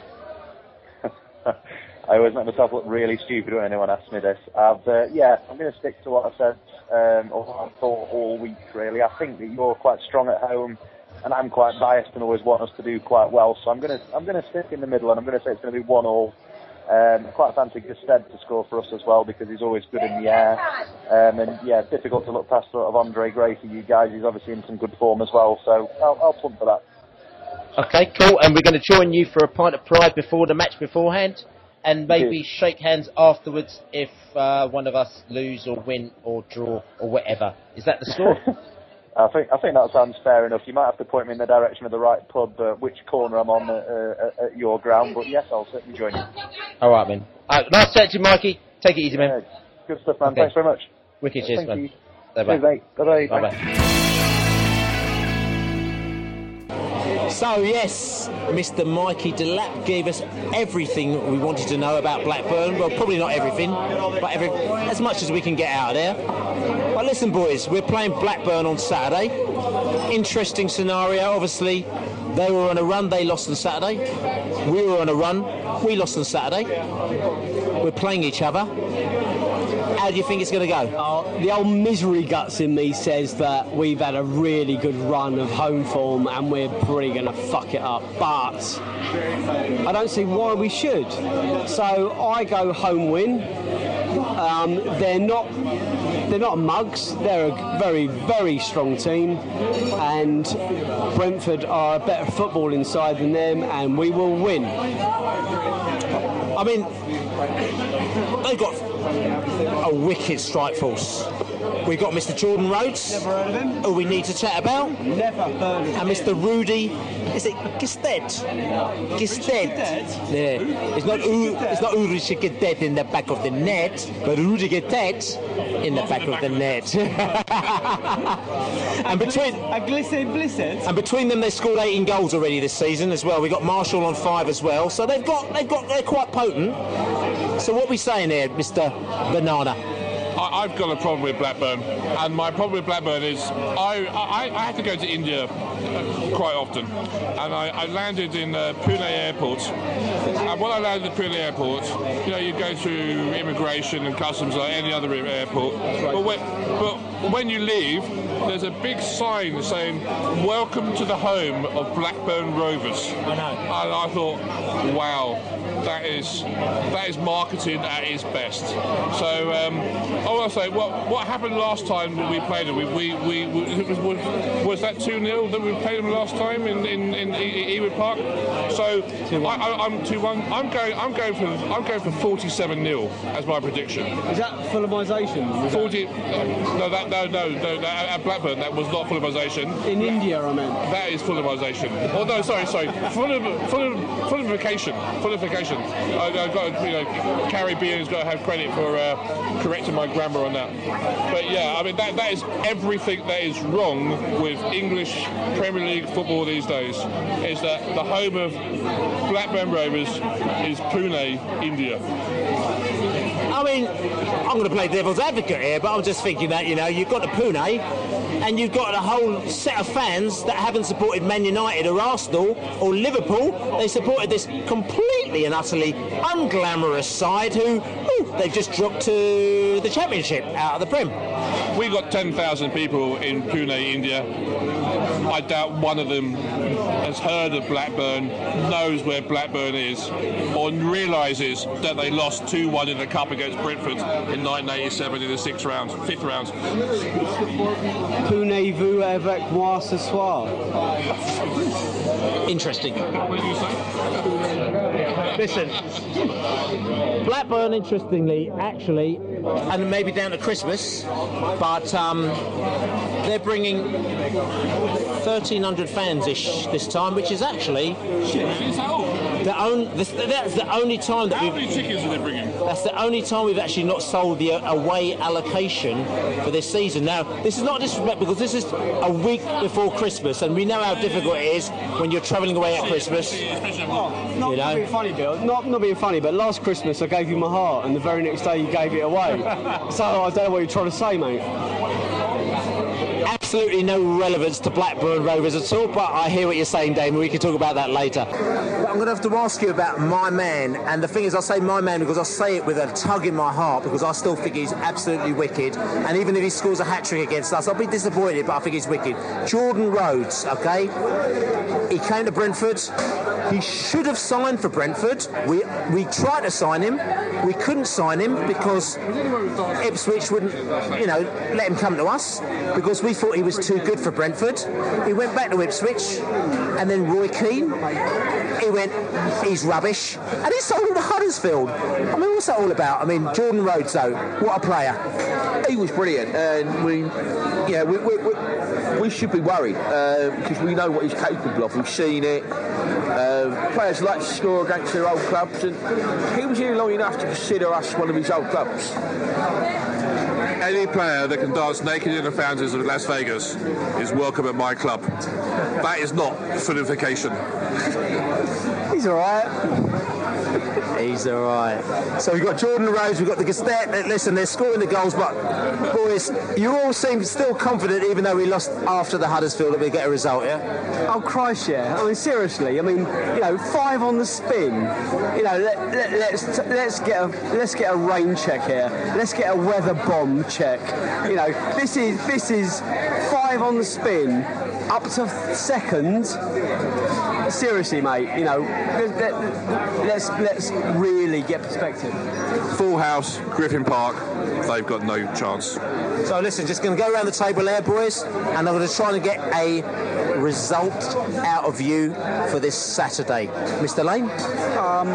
I always make myself look really stupid when anyone asks me this. I've, uh, yeah, I'm going to stick to what I said um, or what I thought all week. Really, I think that you're quite strong at home, and I'm quite biased and always want us to do quite well. So I'm going to I'm going to stick in the middle, and I'm going to say it's going to be one all. Um, I quite fancy Gestede to score for us as well because he's always good in the air. Um, and yeah, difficult to look past sort of Andre Gray for you guys. He's obviously in some good form as well. So I'll, I'll plump for that. Okay, cool. And we're going to join you for a pint of pride before the match beforehand, and maybe shake hands afterwards if uh, one of us lose or win or draw or whatever. Is that the score? (laughs) I think I think that sounds fair enough. You might have to point me in the direction of the right pub, uh, which corner I'm on uh, uh, at your ground. But yes, I'll certainly join you. All right, man. All right, nice you, Mikey. Take it easy, man. Good stuff, man. Okay. Thanks very much. Wicked, cheers, Thank man. you. Bye-bye. Cheers, mate. Bye-bye. So yes, Mr. Mikey Delap gave us everything we wanted to know about Blackburn. Well, probably not everything, but every, as much as we can get out of there. But listen, boys, we're playing Blackburn on Saturday. Interesting scenario. Obviously, they were on a run. They lost on Saturday. We were on a run. We lost on Saturday. We're playing each other. How do you think it's going to go? The old misery guts in me says that we've had a really good run of home form and we're probably going to fuck it up. But I don't see why we should. So I go home win. Um, they're not they're not mugs. They're a very very strong team, and Brentford are a better football inside than them, and we will win. I mean, they've got a wicked strike force. We've got Mr. Jordan Rhodes, Never heard of him. who we need to chat about, Never heard of and Mr. Rudy. Is it Gisted? Gisted. Yeah. It's not U- it's not Ulrich Gisted in the back of the net, but Rudy Gisted in the back of the net. (laughs) and between a glisten blizzard. and between them, they scored 18 goals already this season as well. We got Marshall on five as well, so they've got they've got they're quite potent. So what are we saying here, Mr. Banana? I, I've got a problem with Blackburn, and my problem with Blackburn is I I, I have to go to India uh, quite often, and I, I landed in uh, Pune Airport. And when I landed at Pune Airport, you know, you go through immigration and customs like any other airport, but when, but when you leave, there's a big sign saying "Welcome to the home of Blackburn Rovers." I know. And I thought, wow, that is that is marketing at its best. So um, I want to say, what what happened last time that we played them? We we, we, was, was, was that two 0 that we played them last time in in, in Ewood Park? So I, I, I'm two one. I'm going I'm going for I'm going for 47 0 as my prediction. Is that Fulhamisation? 40. No, that no no no. That, at Blackburn, that was not Fulhamisation. In India, I meant. That is Fulhamisation. Oh no, sorry, sorry. Fulham, Fulham, Fulhamification. Fulhamification. I, I got you know, Caribbean's got to have credit for uh, correcting my grammar on that. But yeah, I mean that that is everything that is wrong with English Premier League football these days. Is that the home of Blackburn Rovers is Pune, India. I mean, I'm going to play devil's advocate here, but I'm just thinking that, you know, you've got the Pune and you've got a whole set of fans that haven't supported Man United or Arsenal or Liverpool. They supported this completely and utterly unglamorous side who, ooh, they've just dropped to the Championship out of the Prem. We've got 10,000 people in Pune, India. I doubt one of them has heard of Blackburn, knows where Blackburn is, or realises that they lost 2-1 in the cup against Brentford in 1987 in the sixth round, fifth round. Punez-vous avec moi ce soir? Interesting. What did you say? Listen, Blackburn, interestingly, actually, and maybe down to Christmas, but um, they're bringing 1,300 fans ish this time, which is actually the only, this, that's the only time that How we've. many tickets are they bringing? That's the only time we've actually not sold the uh, away allocation for this season. Now, this is not disrespect because this is a week before Christmas, and we know how difficult it is when you're travelling away at Christmas. Not, You know? being funny, Bill. Not, not being funny, but last Christmas I gave you my heart, and the very next day you gave it away. (laughs) so I don't know what you're trying to say, mate. Absolutely no relevance to Blackburn Rovers at all, but I hear what you're saying, Damon. We can talk about that later. But I'm going to have to ask you about my man, and the thing is, I say my man because I say it with a tug in my heart because I still think he's absolutely wicked. And even if he scores a hat trick against us, I'll be disappointed, but I think he's wicked. Jordan Rhodes, okay? He came to Brentford. He should have signed for Brentford. We we tried to sign him. We couldn't sign him because Ipswich wouldn't, you know, let him come to us because we thought he was too good for Brentford. He went back to Ipswich, and then Roy Keane, he went, he's rubbish, and he sold him to Huddersfield. I mean, what's that all about? I mean, Jordan Rhodes, though, what a player. He was brilliant, and we, yeah, we, we, we, we should be worried because we know what he's capable of. We've seen it. Uh, players like to score against their old clubs, and he was here long enough to consider us one of his old clubs. Any player that can dance naked in the fountains of Las Vegas is welcome at my club. That is not foodification. He's all right. He's all right. So we've got Jordan Rhodes, we've got the Gazette. Listen, they're scoring the goals, but boys, you all seem still confident, even though we lost after the Huddersfield, that we get a result, yeah? Oh Christ, yeah. I mean, seriously. I mean, you know, five on the spin. You know, let, let, let's let's get a let's get a rain check here. Let's get a weather bomb check. You know, this is this is five on the spin, up to second. Seriously, mate. You know, let, let, let's let's really get perspective. Full house, Griffin Park, they've got no chance. So listen, just going to go around the table there, boys, and I'm going to try and get a result out of you for this Saturday. Mr. Lane? Um,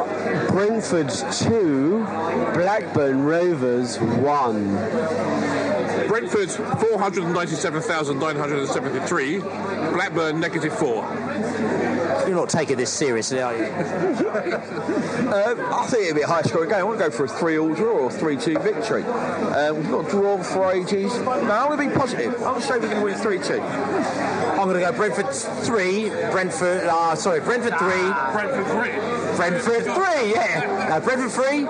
Brentford two, Blackburn Rovers one. Brentford 497,973, Blackburn negative 4. You're not taking this seriously, are you? Uh, I think it'll be a high scoring game. I want to go for a 3 all draw or 3 2 victory. Um, we've got draw for ages. No, I'm going to be positive. I'm going to say we're going to win 3 2. I'm going to go Brentford 3, Brentford, uh, sorry, Brentford 3. Brentford 3. Brentford 3, yeah. No, Brentford 3,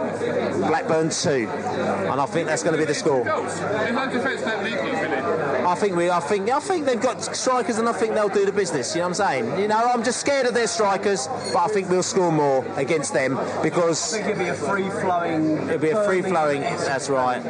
Blackburn 2. And I think that's going to be the score. There's no defence that leaky, Billy. I think we, I think, I think they've got strikers, and I think they'll do the business. You know what I'm saying? You know, I'm just scared of their strikers, but I think we'll score more against them because I think it'll be a free flowing. It'll be a free flowing. That's right.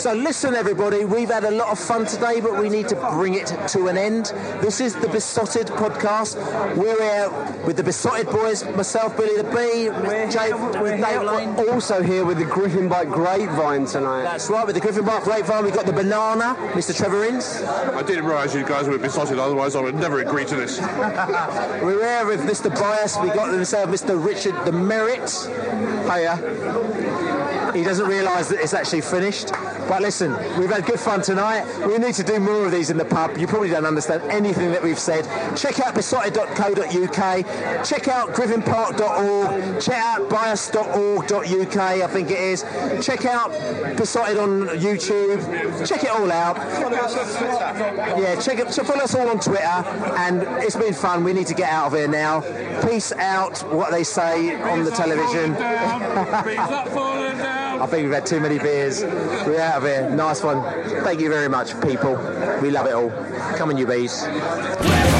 So listen, everybody. We've had a lot of fun today, but we need to bring it to an end. This is the Beesotted podcast. We're here with the Beesotted boys. Myself, Billy the Bee, with Jay, with Dave We're also here with the Griffin Park Grapevine tonight. That's right. With the Griffin Park Grapevine, we've got the banana, Mr. Trevor Inns. I didn't realise you guys would were besotted, otherwise I would never agree to this. (laughs) We're here with Mr. Bias. We got himself Mr. Richard the Merritt. Hiya. He doesn't realise that it's actually finished. But listen, we've had good fun tonight. We need to do more of these in the pub. You probably don't understand anything that we've said. Check out beesotted.co.uk. Check out griffin.park.org. Check out bias.org.uk, I think it is. Check out Beesotted on YouTube. Check it all out. Yeah, check it. So follow us all on Twitter, and it's been fun. We need to get out of here now. Peace out. What they say on the television. I think we've had too many beers. We're out of here. Nice one. Thank you very much, people. We love it all. Come on, you bees.